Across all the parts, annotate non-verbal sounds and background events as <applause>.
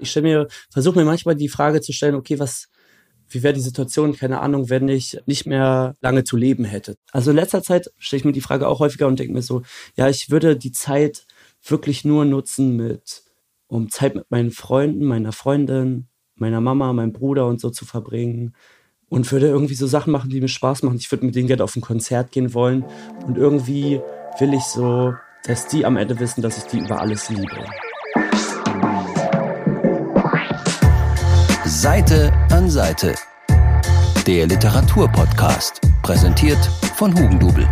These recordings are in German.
Ich stelle mir, versuche mir manchmal die Frage zu stellen, okay, was, wie wäre die Situation, keine Ahnung, wenn ich nicht mehr lange zu leben hätte. Also in letzter Zeit stelle ich mir die Frage auch häufiger und denke mir so, ja, ich würde die Zeit wirklich nur nutzen mit, um Zeit mit meinen Freunden, meiner Freundin, meiner Mama, meinem Bruder und so zu verbringen. Und würde irgendwie so Sachen machen, die mir Spaß machen. Ich würde mit denen gerne auf ein Konzert gehen wollen. Und irgendwie will ich so, dass die am Ende wissen, dass ich die über alles liebe. Seite an Seite. Der Literaturpodcast, präsentiert von Hugendubel.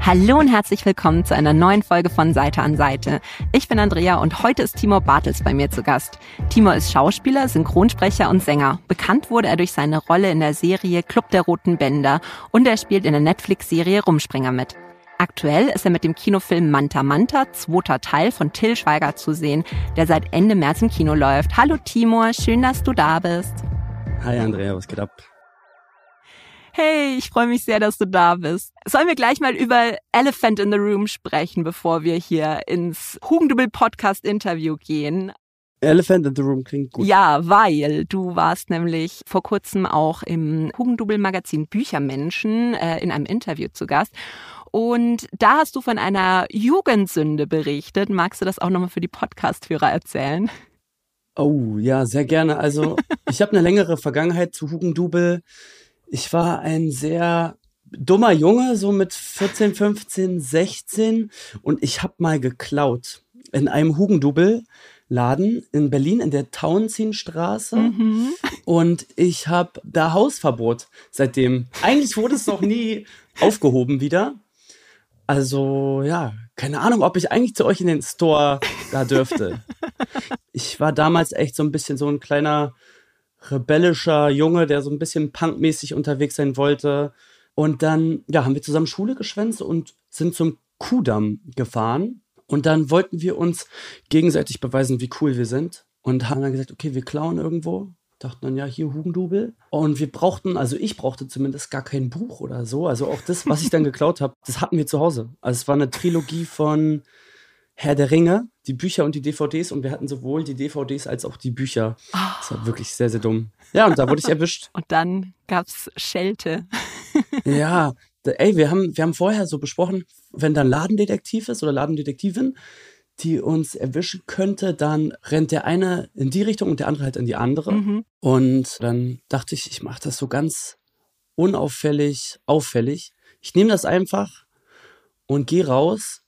Hallo und herzlich willkommen zu einer neuen Folge von Seite an Seite. Ich bin Andrea und heute ist Timur Bartels bei mir zu Gast. Timur ist Schauspieler, Synchronsprecher und Sänger. Bekannt wurde er durch seine Rolle in der Serie Club der Roten Bänder und er spielt in der Netflix-Serie Rumspringer mit. Aktuell ist er mit dem Kinofilm Manta Manta, zweiter Teil von Till Schweiger zu sehen, der seit Ende März im Kino läuft. Hallo Timur, schön, dass du da bist. Hi Andrea, was geht ab? Hey, ich freue mich sehr, dass du da bist. Sollen wir gleich mal über Elephant in the Room sprechen, bevor wir hier ins Hugendubel Podcast Interview gehen? Elephant in the Room klingt gut. Ja, weil du warst nämlich vor kurzem auch im Hugendubel Magazin Büchermenschen äh, in einem Interview zu Gast. Und da hast du von einer Jugendsünde berichtet. Magst du das auch nochmal für die Podcast-Hörer erzählen? Oh, ja, sehr gerne. Also, <laughs> ich habe eine längere Vergangenheit zu Hugendubel. Ich war ein sehr dummer Junge, so mit 14, 15, 16 und ich habe mal geklaut in einem Hugendubel. Laden in Berlin in der Tauentzienstraße mhm. und ich habe da Hausverbot seitdem. Eigentlich wurde es noch nie <laughs> aufgehoben wieder. Also ja, keine Ahnung, ob ich eigentlich zu euch in den Store da dürfte. <laughs> ich war damals echt so ein bisschen so ein kleiner rebellischer Junge, der so ein bisschen punkmäßig unterwegs sein wollte. Und dann, ja, haben wir zusammen Schule geschwänzt und sind zum Kudamm gefahren. Und dann wollten wir uns gegenseitig beweisen, wie cool wir sind. Und haben dann gesagt, okay, wir klauen irgendwo dachten dann, ja, hier Hugendubel. Und wir brauchten, also ich brauchte zumindest gar kein Buch oder so. Also auch das, was ich dann geklaut habe, das hatten wir zu Hause. Also es war eine Trilogie von Herr der Ringe, die Bücher und die DVDs. Und wir hatten sowohl die DVDs als auch die Bücher. Das war wirklich sehr, sehr dumm. Ja, und da wurde ich erwischt. <laughs> Und dann gab's Schelte. <laughs> ja, ey, wir haben, wir haben vorher so besprochen, wenn da ein Ladendetektiv ist oder Ladendetektivin, die uns erwischen könnte, dann rennt der eine in die Richtung und der andere halt in die andere. Mhm. Und dann dachte ich, ich mache das so ganz unauffällig, auffällig. Ich nehme das einfach und gehe raus.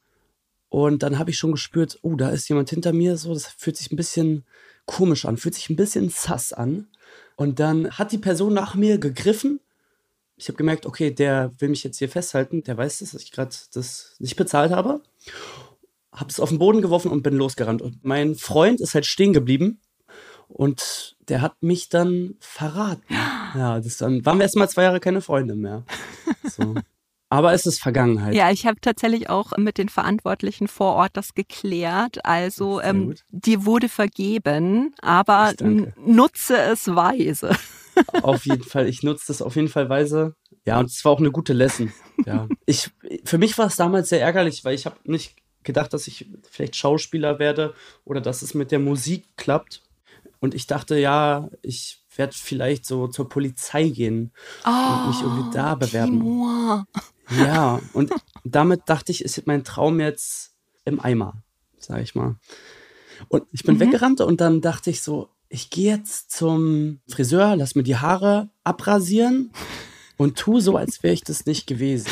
Und dann habe ich schon gespürt, oh, da ist jemand hinter mir. So, das fühlt sich ein bisschen komisch an, fühlt sich ein bisschen sass an. Und dann hat die Person nach mir gegriffen. Ich habe gemerkt, okay, der will mich jetzt hier festhalten. Der weiß, dass ich gerade das nicht bezahlt habe habe es auf den Boden geworfen und bin losgerannt. Und mein Freund ist halt stehen geblieben und der hat mich dann verraten. <gasps> Ja, das dann waren wir erstmal zwei Jahre keine Freunde mehr. So. Aber es ist Vergangenheit. Ja, ich habe tatsächlich auch mit den Verantwortlichen vor Ort das geklärt. Also ähm, dir wurde vergeben, aber nutze es weise. <laughs> Auf jeden Fall, ich nutze das auf jeden Fall weise. Ja, und es war auch eine gute Lesson. Ja, <laughs> ich, für mich war es damals sehr ärgerlich, weil ich habe nicht gedacht, dass ich vielleicht Schauspieler werde oder dass es mit der Musik klappt. Und ich dachte, ja, ich werde vielleicht so zur Polizei gehen oh, und mich irgendwie da bewerben. Timur. Ja, und damit dachte ich, ist mein Traum jetzt im Eimer, sag ich mal. Und ich bin mhm. weggerannt und dann dachte ich so, ich gehe jetzt zum Friseur, lass mir die Haare abrasieren und tu so, als wäre ich das nicht gewesen.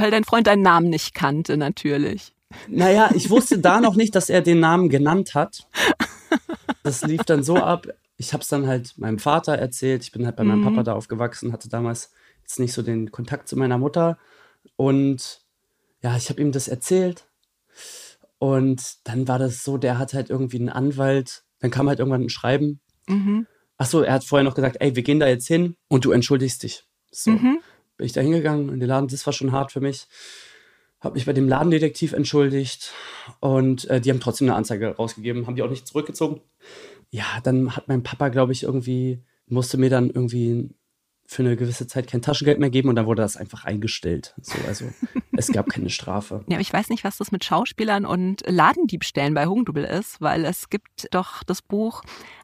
Weil dein Freund deinen Namen nicht kannte, natürlich. Naja, ich wusste da noch nicht, dass er den Namen genannt hat. Das lief dann so ab. Ich habe es dann halt meinem Vater erzählt. Ich bin halt bei meinem mhm. Papa da aufgewachsen, hatte damals jetzt nicht so den Kontakt zu meiner Mutter. Und ja, ich habe ihm das erzählt. Und dann war das so, der hat halt irgendwie einen Anwalt. Dann kam halt irgendwann ein Schreiben. Mhm. Ach so, er hat vorher noch gesagt, ey, wir gehen da jetzt hin und du entschuldigst dich. So. Mhm bin ich da hingegangen in den Laden. Das war schon hart für mich. Habe mich bei dem Ladendetektiv entschuldigt und äh, die haben trotzdem eine Anzeige rausgegeben, haben die auch nicht zurückgezogen. Ja, dann hat mein Papa, glaube ich, irgendwie, musste mir dann irgendwie für eine gewisse Zeit kein Taschengeld mehr geben und dann wurde das einfach eingestellt. So, also <laughs> es gab keine Strafe. Ja, ich weiß nicht, was das mit Schauspielern und Ladendiebstählen bei Hugendubel ist, weil es gibt doch das Buch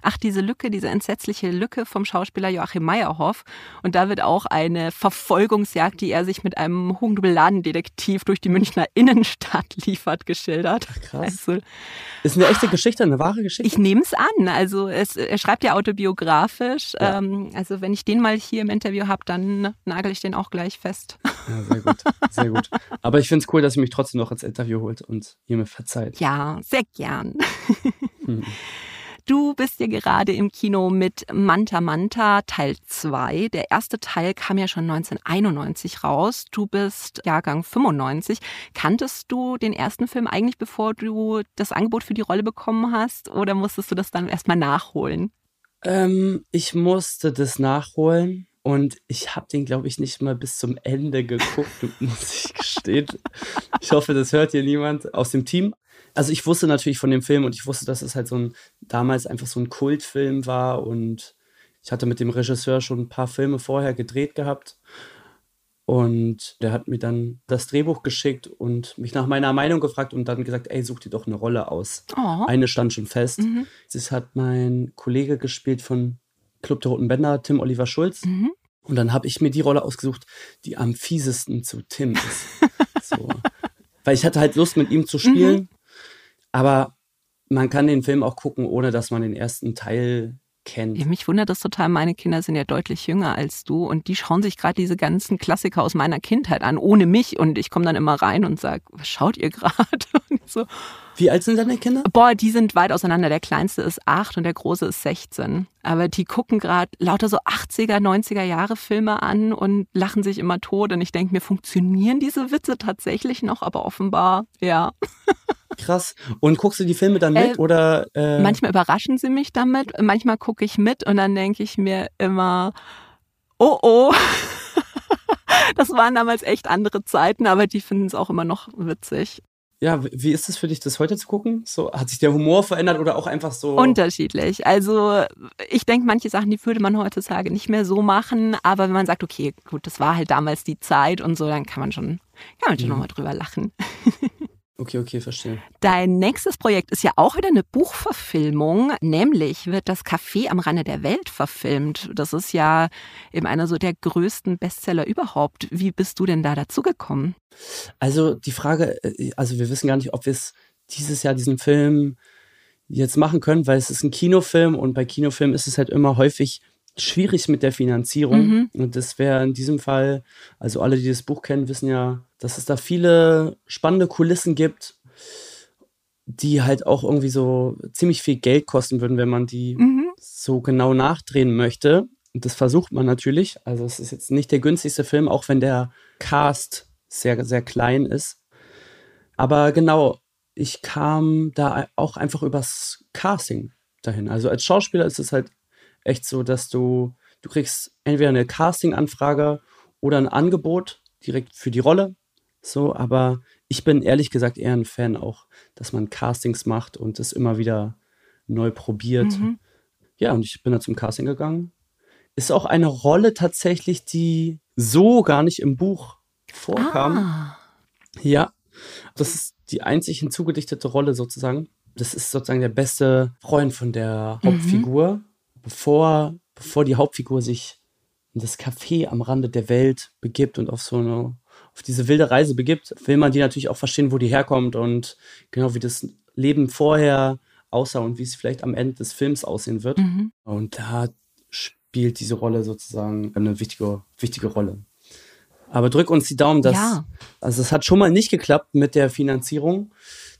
Ach, diese Lücke, diese entsetzliche Lücke vom Schauspieler Joachim Meyerhoff. Und da wird auch eine Verfolgungsjagd, die er sich mit einem Hugendubel-Ladendetektiv durch die Münchner Innenstadt <laughs> liefert, geschildert. Ach, krass. Also, ist eine echte Geschichte, eine wahre Geschichte? Ich nehme es an. Also es, er schreibt ja autobiografisch. Ja. Ähm, also wenn ich den mal hier im Interview habe, dann nagel ich den auch gleich fest. Ja, sehr gut, sehr gut. Aber ich finde es cool, dass ihr mich trotzdem noch ins Interview holt und ihr mir verzeiht. Ja, sehr gern. Hm. <laughs> Du bist ja gerade im Kino mit Manta Manta Teil 2. Der erste Teil kam ja schon 1991 raus. Du bist Jahrgang 95. Kanntest du den ersten Film eigentlich, bevor du das Angebot für die Rolle bekommen hast? Oder musstest du das dann erstmal nachholen? Ähm, ich musste das nachholen. Und ich habe den, glaube ich, nicht mal bis zum Ende geguckt, <laughs> muss ich gestehen. Ich hoffe, das hört hier niemand aus dem Team also ich wusste natürlich von dem Film und ich wusste, dass es halt so ein, damals einfach so ein Kultfilm war und ich hatte mit dem Regisseur schon ein paar Filme vorher gedreht gehabt. Und der hat mir dann das Drehbuch geschickt und mich nach meiner Meinung gefragt und dann gesagt, ey, such dir doch eine Rolle aus. Oh. Eine stand schon fest. Mhm. Das hat mein Kollege gespielt von Club der Roten Bänder, Tim Oliver Schulz. Mhm. Und dann habe ich mir die Rolle ausgesucht, die am fiesesten zu Tim ist. <laughs> so. Weil ich hatte halt Lust, mit ihm zu spielen. Mhm. Aber man kann den Film auch gucken, ohne dass man den ersten Teil kennt. Ja, mich wundert das total. Meine Kinder sind ja deutlich jünger als du und die schauen sich gerade diese ganzen Klassiker aus meiner Kindheit an, ohne mich. Und ich komme dann immer rein und sage, was schaut ihr <laughs> gerade? so. Wie alt sind deine Kinder? Boah, die sind weit auseinander. Der kleinste ist acht und der große ist 16. Aber die gucken gerade lauter so 80er, 90er Jahre Filme an und lachen sich immer tot. Und ich denke mir, funktionieren diese Witze tatsächlich noch? Aber offenbar, ja. <laughs> Krass. Und guckst du die Filme dann mit äh, oder? Äh? Manchmal überraschen sie mich damit, manchmal gucke ich mit und dann denke ich mir immer, oh oh. <laughs> das waren damals echt andere Zeiten, aber die finden es auch immer noch witzig. Ja, wie ist es für dich, das heute zu gucken? So, hat sich der Humor verändert oder auch einfach so? Unterschiedlich. Also ich denke, manche Sachen, die würde man heutzutage nicht mehr so machen, aber wenn man sagt, okay, gut, das war halt damals die Zeit und so, dann kann man schon, kann man schon mhm. nochmal drüber lachen. <laughs> Okay, okay, verstehe. Dein nächstes Projekt ist ja auch wieder eine Buchverfilmung, nämlich wird das Café am Rande der Welt verfilmt. Das ist ja eben einer so der größten Bestseller überhaupt. Wie bist du denn da dazu gekommen? Also die Frage, äh, also wir wissen gar nicht, ob wir es dieses Jahr diesen Film jetzt machen können, weil es ist ein Kinofilm und bei Kinofilmen ist es halt immer häufig schwierig mit der Finanzierung. Mhm. Und das wäre in diesem Fall, also alle, die das Buch kennen, wissen ja, dass es da viele spannende Kulissen gibt, die halt auch irgendwie so ziemlich viel Geld kosten würden, wenn man die mhm. so genau nachdrehen möchte. Und das versucht man natürlich. Also es ist jetzt nicht der günstigste Film, auch wenn der Cast sehr, sehr klein ist. Aber genau, ich kam da auch einfach übers Casting dahin. Also als Schauspieler ist es halt echt so, dass du, du kriegst entweder eine Casting-Anfrage oder ein Angebot direkt für die Rolle. So, aber ich bin ehrlich gesagt eher ein Fan auch, dass man Castings macht und es immer wieder neu probiert. Mhm. Ja, und ich bin da zum Casting gegangen. Ist auch eine Rolle tatsächlich, die so gar nicht im Buch vorkam. Ah. Ja, das ist die einzig hinzugedichtete Rolle sozusagen. Das ist sozusagen der beste Freund von der mhm. Hauptfigur. Mhm bevor, bevor die Hauptfigur sich in das Café am Rande der Welt begibt und auf so eine, auf diese wilde Reise begibt, will man die natürlich auch verstehen, wo die herkommt und genau wie das Leben vorher aussah und wie es vielleicht am Ende des Films aussehen wird. Mhm. Und da spielt diese Rolle sozusagen eine wichtige, wichtige Rolle. Aber drück uns die Daumen, dass, ja. also es hat schon mal nicht geklappt mit der Finanzierung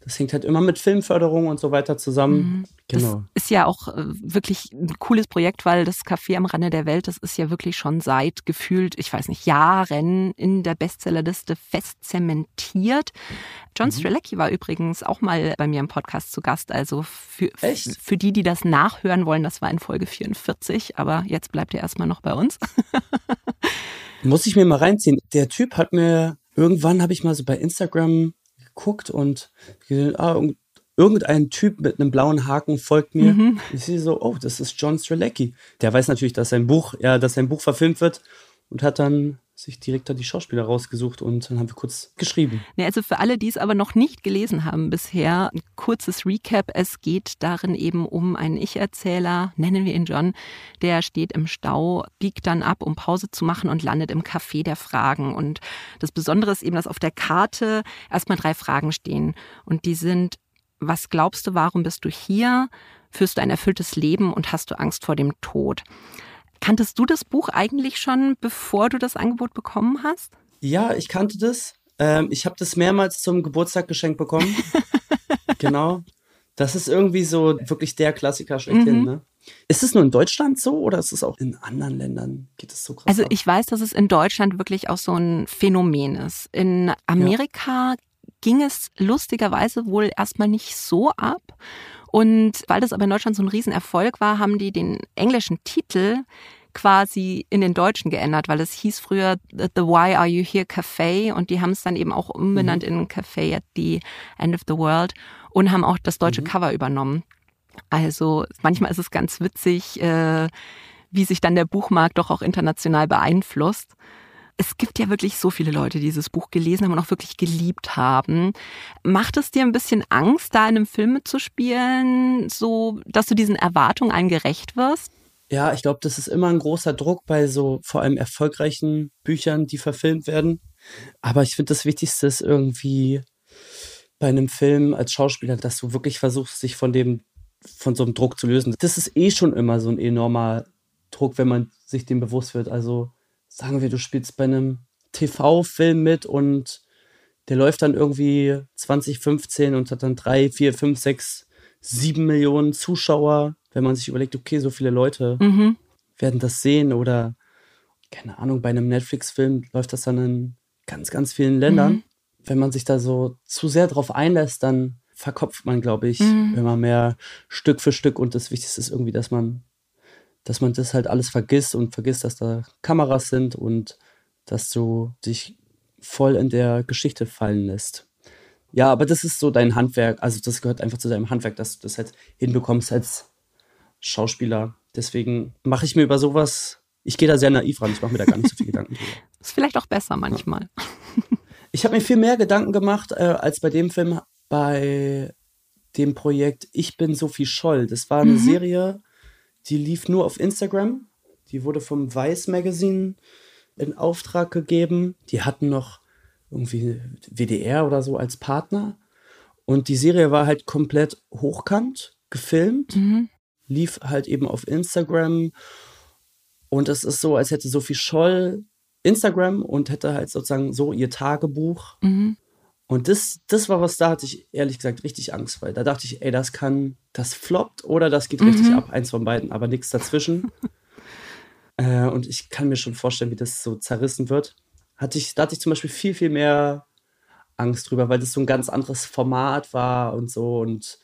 das hängt halt immer mit Filmförderung und so weiter zusammen. Mhm. Genau. Das ist ja auch äh, wirklich ein cooles Projekt, weil das Café am Rande der Welt, das ist ja wirklich schon seit gefühlt, ich weiß nicht, Jahren in der Bestsellerliste fest zementiert. John mhm. Strelecki war übrigens auch mal bei mir im Podcast zu Gast. Also für, Echt? für die, die das nachhören wollen, das war in Folge 44, aber jetzt bleibt er erstmal noch bei uns. <laughs> Muss ich mir mal reinziehen. Der Typ hat mir, irgendwann habe ich mal so bei Instagram geguckt und ah, irgendein Typ mit einem blauen Haken folgt mir. Mhm. Ich sehe so, oh, das ist John Strelecki. Der weiß natürlich, dass sein Buch, ja, dass sein Buch verfilmt wird und hat dann sich direkt da die Schauspieler rausgesucht und dann haben wir kurz geschrieben. Ja, also für alle, die es aber noch nicht gelesen haben bisher, ein kurzes Recap. Es geht darin eben um einen Ich-Erzähler, nennen wir ihn John, der steht im Stau, biegt dann ab, um Pause zu machen und landet im Café der Fragen. Und das Besondere ist eben, dass auf der Karte erstmal drei Fragen stehen. Und die sind, was glaubst du, warum bist du hier? Führst du ein erfülltes Leben und hast du Angst vor dem Tod? Kanntest du das Buch eigentlich schon, bevor du das Angebot bekommen hast? Ja, ich kannte das. Ähm, ich habe das mehrmals zum Geburtstag geschenkt bekommen. <laughs> genau. Das ist irgendwie so wirklich der Klassiker schlechthin, mhm. ne? Ist es nur in Deutschland so oder ist es auch in anderen Ländern? Geht es so krass? Also ich weiß, dass es in Deutschland wirklich auch so ein Phänomen ist. In Amerika ja. ging es lustigerweise wohl erstmal nicht so ab. Und weil das aber in Deutschland so ein Riesenerfolg war, haben die den englischen Titel quasi in den Deutschen geändert, weil es hieß früher The Why Are You Here Café und die haben es dann eben auch umbenannt mhm. in Café at the End of the World und haben auch das deutsche mhm. Cover übernommen. Also manchmal ist es ganz witzig, äh, wie sich dann der Buchmarkt doch auch international beeinflusst es gibt ja wirklich so viele Leute, die dieses Buch gelesen haben und auch wirklich geliebt haben. Macht es dir ein bisschen Angst, da in einem Film mitzuspielen, so dass du diesen Erwartungen allen gerecht wirst? Ja, ich glaube, das ist immer ein großer Druck bei so vor allem erfolgreichen Büchern, die verfilmt werden. Aber ich finde, das Wichtigste ist irgendwie bei einem Film als Schauspieler, dass du wirklich versuchst, sich von dem, von so einem Druck zu lösen. Das ist eh schon immer so ein enormer Druck, wenn man sich dem bewusst wird. Also sagen wir, du spielst bei einem TV-Film mit und der läuft dann irgendwie 2015 und hat dann drei, vier, fünf, sechs, sieben Millionen Zuschauer. Wenn man sich überlegt, okay, so viele Leute mhm. werden das sehen oder keine Ahnung, bei einem Netflix-Film läuft das dann in ganz, ganz vielen Ländern. Mhm. Wenn man sich da so zu sehr drauf einlässt, dann verkopft man, glaube ich, mhm. immer mehr Stück für Stück. Und das Wichtigste ist irgendwie, dass man dass man das halt alles vergisst und vergisst, dass da Kameras sind und dass du dich voll in der Geschichte fallen lässt. Ja, aber das ist so dein Handwerk, also das gehört einfach zu deinem Handwerk, dass du das halt hinbekommst als Schauspieler. Deswegen mache ich mir über sowas, ich gehe da sehr naiv ran, ich mache mir da gar nicht so viel Gedanken drüber. <laughs> Ist vielleicht auch besser manchmal. Ich habe mir viel mehr Gedanken gemacht äh, als bei dem Film, bei dem Projekt Ich bin Sophie Scholl. Das war eine mhm. Serie, die lief nur auf Instagram. Die wurde vom Vice Magazine in Auftrag gegeben. Die hatten noch irgendwie WDR oder so als Partner. Und die Serie war halt komplett hochkant gefilmt, mhm. lief halt eben auf Instagram. Und es ist so, als hätte Sophie Scholl Instagram und hätte halt sozusagen so ihr Tagebuch. Mhm. Und das, das war was, da hatte ich ehrlich gesagt richtig Angst, weil da dachte ich, ey, das kann, das floppt oder das geht richtig mhm. ab, eins von beiden, aber nichts dazwischen. <laughs> äh, und ich kann mir schon vorstellen, wie das so zerrissen wird. Hatte ich, da hatte ich zum Beispiel viel, viel mehr Angst drüber, weil das so ein ganz anderes Format war und so. Und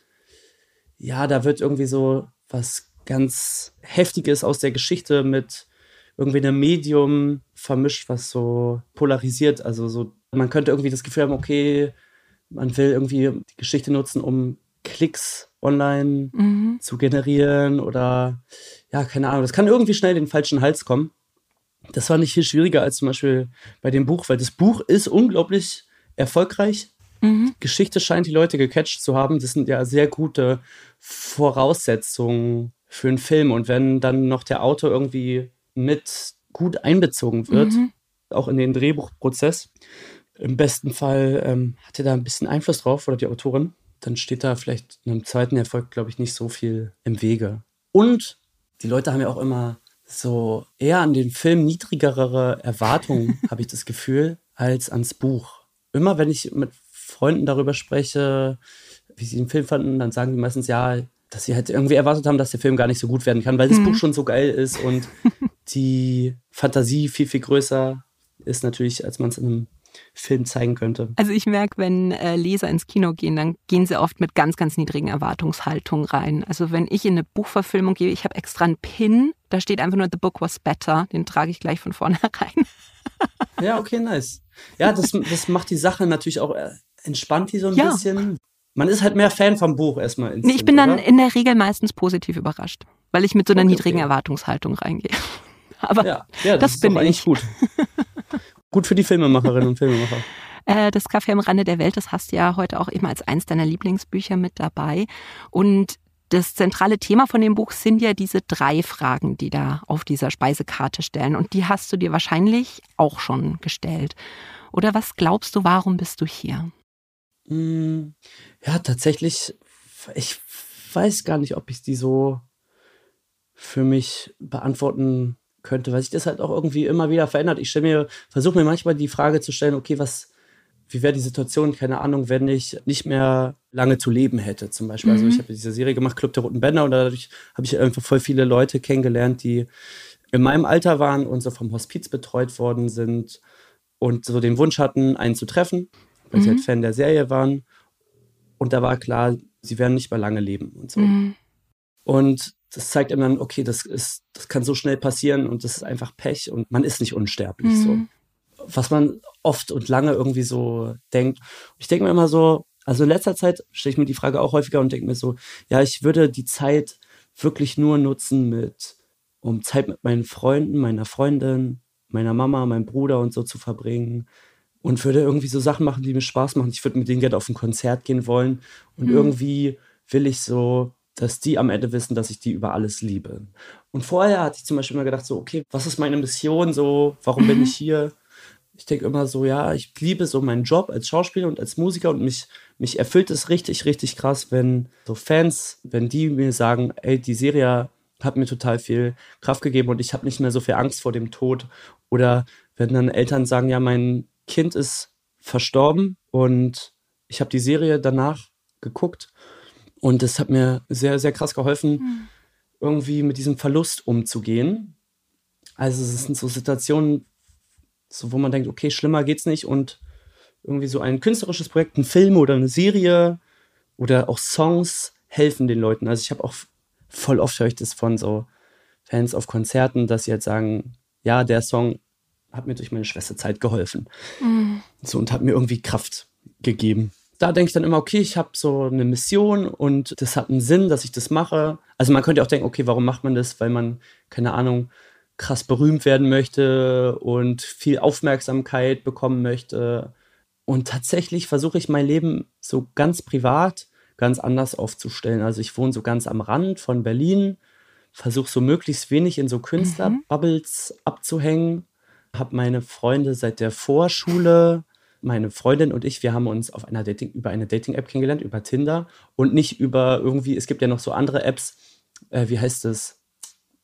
ja, da wird irgendwie so was ganz Heftiges aus der Geschichte mit irgendwie einem Medium vermischt, was so polarisiert, also so man könnte irgendwie das Gefühl haben, okay, man will irgendwie die Geschichte nutzen, um Klicks online mhm. zu generieren oder ja, keine Ahnung. Das kann irgendwie schnell in den falschen Hals kommen. Das war nicht viel schwieriger als zum Beispiel bei dem Buch, weil das Buch ist unglaublich erfolgreich. Mhm. Geschichte scheint die Leute gecatcht zu haben. Das sind ja sehr gute Voraussetzungen für einen Film. Und wenn dann noch der Autor irgendwie mit gut einbezogen wird, mhm. auch in den Drehbuchprozess, im besten Fall ähm, hat er da ein bisschen Einfluss drauf oder die Autorin. Dann steht da vielleicht einem zweiten Erfolg, glaube ich, nicht so viel im Wege. Und die Leute haben ja auch immer so eher an den Film niedrigere Erwartungen, <laughs> habe ich das Gefühl, als ans Buch. Immer wenn ich mit Freunden darüber spreche, wie sie den Film fanden, dann sagen die meistens ja, dass sie halt irgendwie erwartet haben, dass der Film gar nicht so gut werden kann, weil das mhm. Buch schon so geil ist und <laughs> die Fantasie viel, viel größer ist natürlich, als man es in einem Film zeigen könnte. Also ich merke, wenn äh, Leser ins Kino gehen, dann gehen sie oft mit ganz, ganz niedrigen Erwartungshaltungen rein. Also wenn ich in eine Buchverfilmung gehe, ich habe extra einen Pin, da steht einfach nur The Book was better, den trage ich gleich von vornherein. <laughs> ja, okay, nice. Ja, das, das macht die Sache natürlich auch äh, entspannt die so ein ja. bisschen. man ist halt mehr Fan vom Buch erstmal. Nee, ich bin dann in der Regel meistens positiv überrascht, weil ich mit so einer okay, niedrigen okay. Erwartungshaltung reingehe. <laughs> Aber ja, ja, das, das bin ich. gut. <laughs> gut für die Filmemacherinnen und Filmemacher. <laughs> Äh, das Café am Rande der Welt, das hast du ja heute auch eben als eins deiner Lieblingsbücher mit dabei. Und das zentrale Thema von dem Buch sind ja diese drei Fragen, die da auf dieser Speisekarte stellen. Und die hast du dir wahrscheinlich auch schon gestellt. Oder was glaubst du, warum bist du hier? Hm, ja, tatsächlich, ich weiß gar nicht, ob ich die so für mich beantworten könnte, weil sich das halt auch irgendwie immer wieder verändert. Ich stelle mir, versuche mir manchmal die Frage zu stellen, okay, was, wie wäre die Situation, keine Ahnung, wenn ich nicht mehr lange zu leben hätte, zum Beispiel. Mhm. Also ich habe diese Serie gemacht, Club der Roten Bänder, und dadurch habe ich einfach voll viele Leute kennengelernt, die in meinem Alter waren und so vom Hospiz betreut worden sind und so den Wunsch hatten, einen zu treffen, weil mhm. sie halt mhm. Fan der Serie waren. Und da war klar, sie werden nicht mehr lange leben und so. Mhm. Und das zeigt einem dann, okay, das ist, das kann so schnell passieren und das ist einfach Pech und man ist nicht unsterblich. So. Mhm. Was man oft und lange irgendwie so denkt. Ich denke mir immer so, also in letzter Zeit stelle ich mir die Frage auch häufiger und denke mir so, ja, ich würde die Zeit wirklich nur nutzen mit, um Zeit mit meinen Freunden, meiner Freundin, meiner Mama, meinem Bruder und so zu verbringen. Und würde irgendwie so Sachen machen, die mir Spaß machen. Ich würde mit denen gerne auf ein Konzert gehen wollen. Und mhm. irgendwie will ich so, dass die am Ende wissen, dass ich die über alles liebe. Und vorher hatte ich zum Beispiel immer gedacht, so, okay, was ist meine Mission? So, warum bin ich <laughs> hier? ich denke immer so, ja, ich liebe so meinen Job als Schauspieler und als Musiker und mich, mich erfüllt es richtig, richtig krass, wenn so Fans, wenn die mir sagen, ey, die Serie hat mir total viel Kraft gegeben und ich habe nicht mehr so viel Angst vor dem Tod. Oder wenn dann Eltern sagen, ja, mein Kind ist verstorben und ich habe die Serie danach geguckt und es hat mir sehr, sehr krass geholfen, mhm. irgendwie mit diesem Verlust umzugehen. Also es sind so Situationen, so, wo man denkt, okay, schlimmer geht's nicht und irgendwie so ein künstlerisches Projekt, ein Film oder eine Serie oder auch Songs helfen den Leuten. Also ich habe auch voll oft höre ich das von so Fans auf Konzerten, dass sie jetzt halt sagen, ja, der Song hat mir durch meine Schwesterzeit geholfen. Mhm. So und hat mir irgendwie Kraft gegeben. Da denke ich dann immer, okay, ich habe so eine Mission und das hat einen Sinn, dass ich das mache. Also man könnte auch denken, okay, warum macht man das? Weil man, keine Ahnung, krass berühmt werden möchte und viel Aufmerksamkeit bekommen möchte. Und tatsächlich versuche ich mein Leben so ganz privat ganz anders aufzustellen. Also ich wohne so ganz am Rand von Berlin, versuche so möglichst wenig in so Künstlerbubbles mhm. abzuhängen, habe meine Freunde seit der Vorschule, meine Freundin und ich, wir haben uns auf einer Dating, über eine Dating-App kennengelernt, über Tinder und nicht über irgendwie, es gibt ja noch so andere Apps, äh, wie heißt es?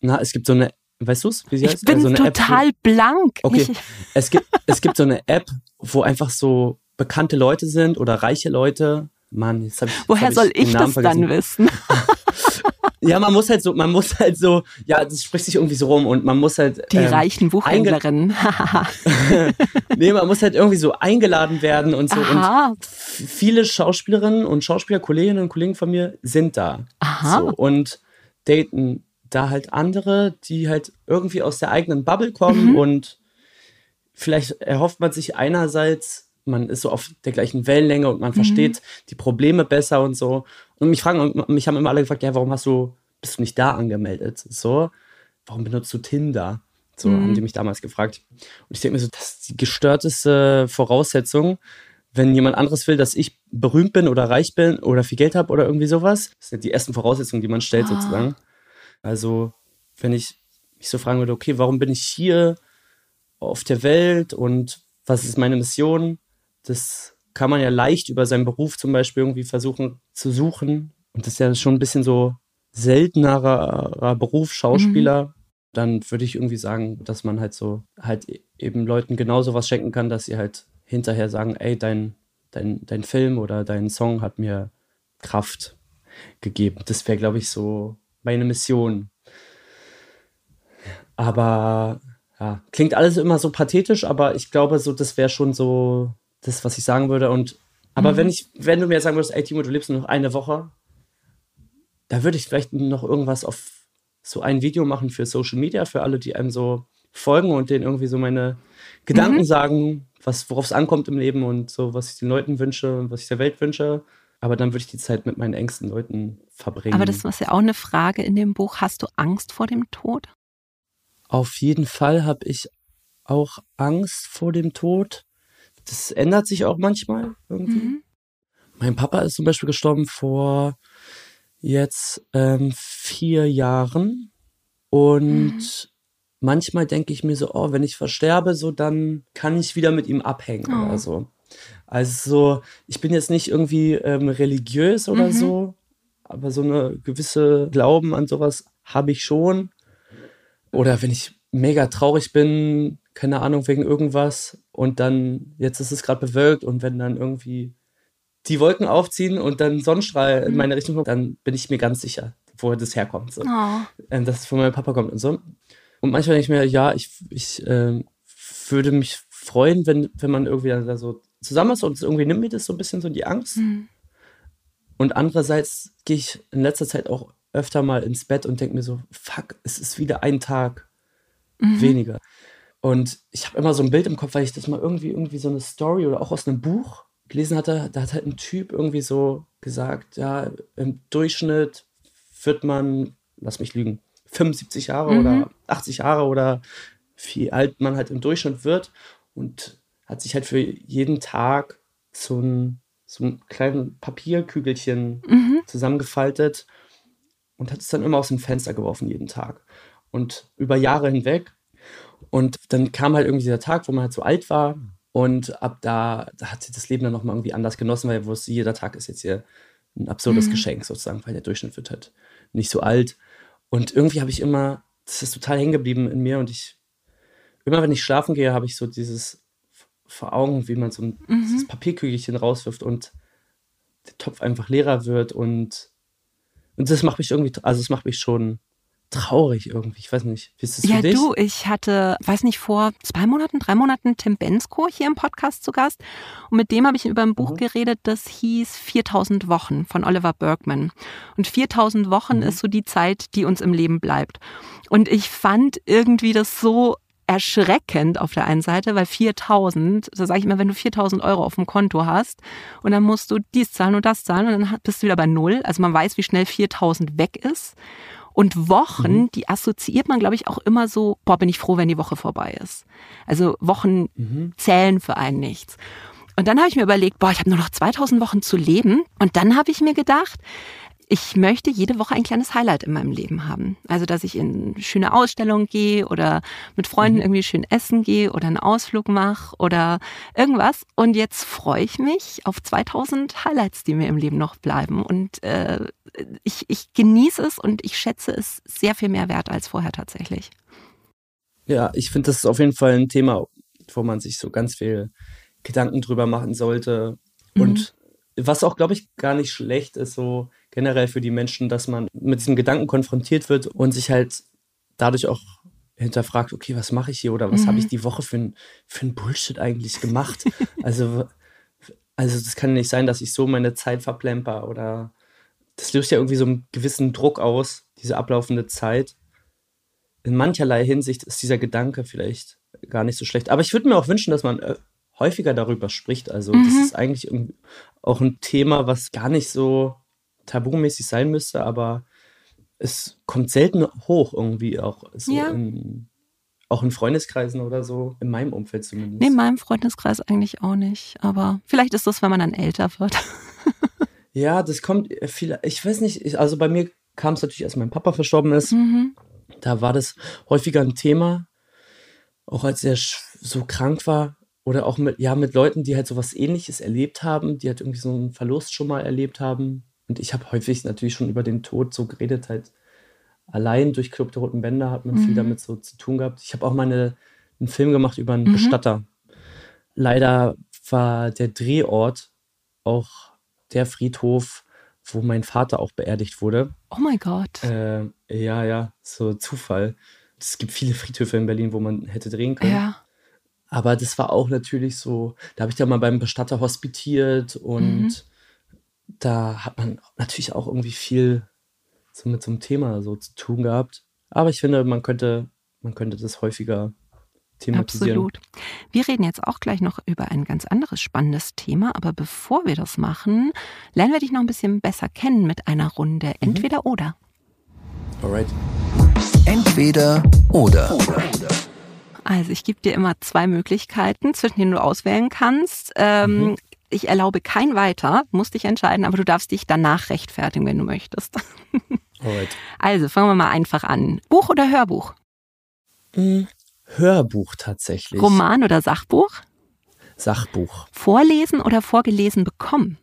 Na, es gibt so eine Weißt du es? Ich heißt? bin also total App, blank. Okay. es gibt, es gibt so eine App, wo einfach so bekannte Leute sind oder reiche Leute. Mann, jetzt hab ich. Woher hab soll ich, ich das vergessen. dann wissen? <laughs> ja, man muss halt so, man muss halt so, ja, das spricht sich irgendwie so rum und man muss halt. Die ähm, reichen Buchhändlerinnen. <laughs> nee, man muss halt irgendwie so eingeladen werden und so. Aha. Und viele Schauspielerinnen und Schauspieler, Kolleginnen und Kollegen von mir sind da. Aha. So, und daten da halt andere, die halt irgendwie aus der eigenen Bubble kommen mhm. und vielleicht erhofft man sich einerseits, man ist so auf der gleichen Wellenlänge und man mhm. versteht die Probleme besser und so. Und mich fragen, mich haben immer alle gefragt, ja, warum hast du, bist du nicht da angemeldet? So, warum benutzt du Tinder? So mhm. haben die mich damals gefragt. Und ich denke mir so, das ist die gestörteste Voraussetzung, wenn jemand anderes will, dass ich berühmt bin oder reich bin oder viel Geld habe oder irgendwie sowas. Das sind die ersten Voraussetzungen, die man stellt ah. sozusagen. Also, wenn ich mich so fragen würde, okay, warum bin ich hier auf der Welt und was ist meine Mission? Das kann man ja leicht über seinen Beruf zum Beispiel irgendwie versuchen zu suchen. Und das ist ja schon ein bisschen so seltenerer Beruf, Schauspieler. Mhm. Dann würde ich irgendwie sagen, dass man halt so halt e-, eben Leuten genauso was schenken kann, dass sie halt hinterher sagen, ey, dein, dein, dein Film oder dein Song hat mir Kraft gegeben. Das wäre, glaube ich, so meine Mission. Aber ja, klingt alles immer so pathetisch, aber ich glaube, so, das wäre schon so das, was ich sagen würde. Und aber mhm. wenn ich, wenn du mir sagen würdest, ey Timo, du lebst nur noch eine Woche, da würde ich vielleicht noch irgendwas auf so ein Video machen für Social Media, für alle, die einem so folgen und denen irgendwie so meine Gedanken mhm. sagen, was, worauf es ankommt im Leben und so, was ich den Leuten wünsche und was ich der Welt wünsche. Aber dann würde ich die Zeit mit meinen engsten Leuten verbringen. Aber das ist ja auch eine Frage in dem Buch. Hast du Angst vor dem Tod? Auf jeden Fall habe ich auch Angst vor dem Tod. Das ändert sich auch manchmal irgendwie. Mhm. Mein Papa ist zum Beispiel gestorben vor jetzt ähm, vier Jahren. Und mhm. manchmal denke ich mir so, oh, wenn ich versterbe, so dann kann ich wieder mit ihm abhängen oh. oder so. Also so, ich bin jetzt nicht irgendwie ähm, religiös oder mhm. so, aber so eine gewisse Glauben an sowas habe ich schon. Oder wenn ich mega traurig bin, keine Ahnung, wegen irgendwas und dann, jetzt ist es gerade bewölkt und wenn dann irgendwie die Wolken aufziehen und dann Sonnenstrahl in mhm. meine Richtung kommt, dann bin ich mir ganz sicher, wo das herkommt. So. Oh. Ähm, dass es von meinem Papa kommt und so. Und manchmal denke ich mir, ja, ich, ich äh, würde mich freuen, wenn, wenn man irgendwie da so zusammen ist und irgendwie nimmt mir das so ein bisschen so die Angst. Mhm. Und andererseits gehe ich in letzter Zeit auch öfter mal ins Bett und denke mir so, fuck, es ist wieder ein Tag mhm. weniger. Und ich habe immer so ein Bild im Kopf, weil ich das mal irgendwie, irgendwie so eine Story oder auch aus einem Buch gelesen hatte, da hat halt ein Typ irgendwie so gesagt, ja, im Durchschnitt wird man, lass mich lügen, 75 Jahre mhm. oder 80 Jahre oder wie alt man halt im Durchschnitt wird und hat sich halt für jeden Tag so ein, so ein kleines Papierkügelchen mhm. zusammengefaltet und hat es dann immer aus dem Fenster geworfen jeden Tag. Und über Jahre hinweg. Und dann kam halt irgendwie dieser Tag, wo man halt so alt war. Und ab da, da hat sie das Leben dann nochmal irgendwie anders genossen, weil wusste, jeder Tag ist jetzt hier ein absurdes mhm. Geschenk sozusagen, weil der Durchschnitt wird halt nicht so alt. Und irgendwie habe ich immer, das ist total hängen geblieben in mir und ich, immer wenn ich schlafen gehe, habe ich so dieses vor Augen, wie man so ein mhm. Papierkügelchen rauswirft und der Topf einfach leerer wird und, und das macht mich irgendwie, also es macht mich schon traurig irgendwie. Ich weiß nicht, wie ist das ja, für dich? Ja, du, ich hatte, weiß nicht, vor zwei Monaten, drei Monaten Tim Bensko hier im Podcast zu Gast. Und mit dem habe ich über ein Buch mhm. geredet, das hieß 4000 Wochen von Oliver Bergman. Und 4000 Wochen mhm. ist so die Zeit, die uns im Leben bleibt. Und ich fand irgendwie das so erschreckend auf der einen Seite, weil 4000, so sage ich immer, wenn du 4000 Euro auf dem Konto hast und dann musst du dies zahlen und das zahlen und dann bist du wieder bei Null. Also man weiß, wie schnell 4000 weg ist. Und Wochen, mhm. die assoziiert man, glaube ich, auch immer so, boah, bin ich froh, wenn die Woche vorbei ist. Also Wochen mhm. zählen für einen nichts. Und dann habe ich mir überlegt, boah, ich habe nur noch 2000 Wochen zu leben. Und dann habe ich mir gedacht, ich möchte jede Woche ein kleines Highlight in meinem Leben haben. Also, dass ich in schöne Ausstellungen gehe oder mit Freunden mhm. irgendwie schön essen gehe oder einen Ausflug mache oder irgendwas. Und jetzt freue ich mich auf 2000 Highlights, die mir im Leben noch bleiben. Und äh, ich, ich genieße es und ich schätze es sehr viel mehr wert als vorher tatsächlich. Ja, ich finde, das ist auf jeden Fall ein Thema, wo man sich so ganz viel Gedanken drüber machen sollte. Mhm. Und was auch, glaube ich, gar nicht schlecht ist, so generell für die Menschen, dass man mit diesem Gedanken konfrontiert wird und sich halt dadurch auch hinterfragt, okay, was mache ich hier oder was mhm. habe ich die Woche für ein, für ein Bullshit eigentlich gemacht? <laughs> also, also das kann nicht sein, dass ich so meine Zeit verplemper oder das löst ja irgendwie so einen gewissen Druck aus, diese ablaufende Zeit. In mancherlei Hinsicht ist dieser Gedanke vielleicht gar nicht so schlecht. Aber ich würde mir auch wünschen, dass man äh, häufiger darüber spricht. Also mhm. das ist eigentlich auch ein Thema, was gar nicht so tabumäßig sein müsste, aber es kommt selten hoch irgendwie auch so ja. in, auch in Freundeskreisen oder so, in meinem Umfeld zumindest. Nee, in meinem Freundeskreis eigentlich auch nicht, aber vielleicht ist das, wenn man dann älter wird. <laughs> ja, das kommt viel, ich weiß nicht, also bei mir kam es natürlich, als mein Papa verstorben ist, mhm. da war das häufiger ein Thema, auch als er so krank war, oder auch mit, ja, mit Leuten, die halt so was ähnliches erlebt haben, die halt irgendwie so einen Verlust schon mal erlebt haben. Und ich habe häufig natürlich schon über den Tod so geredet, halt allein durch Club der Roten Bänder hat man mhm. viel damit so zu tun gehabt. Ich habe auch mal eine, einen Film gemacht über einen mhm. Bestatter. Leider war der Drehort auch der Friedhof, wo mein Vater auch beerdigt wurde. Oh mein Gott. Äh, ja, ja, so Zufall. Es gibt viele Friedhöfe in Berlin, wo man hätte drehen können. Ja. Aber das war auch natürlich so, da habe ich da mal beim Bestatter hospitiert und mhm. Da hat man natürlich auch irgendwie viel so mit so einem Thema so zu tun gehabt. Aber ich finde, man könnte, man könnte das häufiger thematisieren. Absolut. Wir reden jetzt auch gleich noch über ein ganz anderes spannendes Thema, aber bevor wir das machen, lernen wir dich noch ein bisschen besser kennen mit einer Runde Entweder oder. Alright. Entweder oder. Also ich gebe dir immer zwei Möglichkeiten, zwischen denen du auswählen kannst. Ähm, Ich erlaube kein weiter, musst dich entscheiden, aber du darfst dich danach rechtfertigen, wenn du möchtest. <laughs> Alright. Also fangen wir mal einfach an. Buch oder Hörbuch? Hm, Hörbuch tatsächlich. Roman oder Sachbuch? Sachbuch. Vorlesen oder vorgelesen bekommen?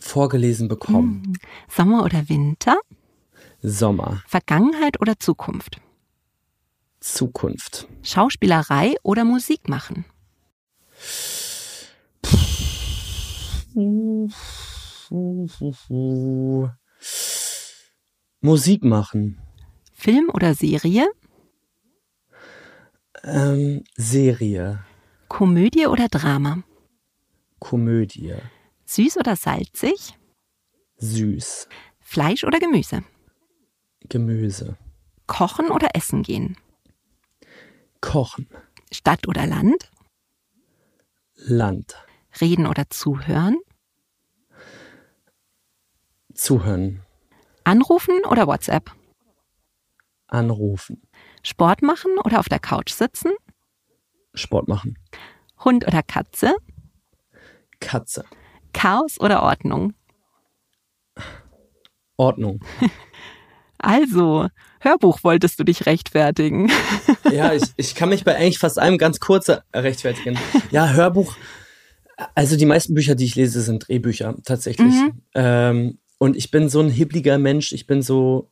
Vorgelesen bekommen. Hm. Sommer oder Winter? Sommer. Vergangenheit oder Zukunft? Zukunft. Schauspielerei oder Musik machen? Musik machen. Film oder Serie? Ähm, Serie. Komödie oder Drama? Komödie. Süß oder salzig? Süß. Fleisch oder Gemüse? Gemüse. Kochen oder essen gehen? Kochen. Stadt oder Land? Land. Reden oder zuhören? Zuhören. Anrufen oder WhatsApp? Anrufen. Sport machen oder auf der Couch sitzen? Sport machen. Hund oder Katze? Katze. Chaos oder Ordnung? Ordnung. <laughs> Also, Hörbuch wolltest du dich rechtfertigen. Ja, ich, ich kann mich bei eigentlich fast allem ganz kurz rechtfertigen. Ja, Hörbuch. Also die meisten Bücher, die ich lese, sind Drehbücher tatsächlich. Mhm. Ähm, und ich bin so ein hibliger Mensch. Ich bin so.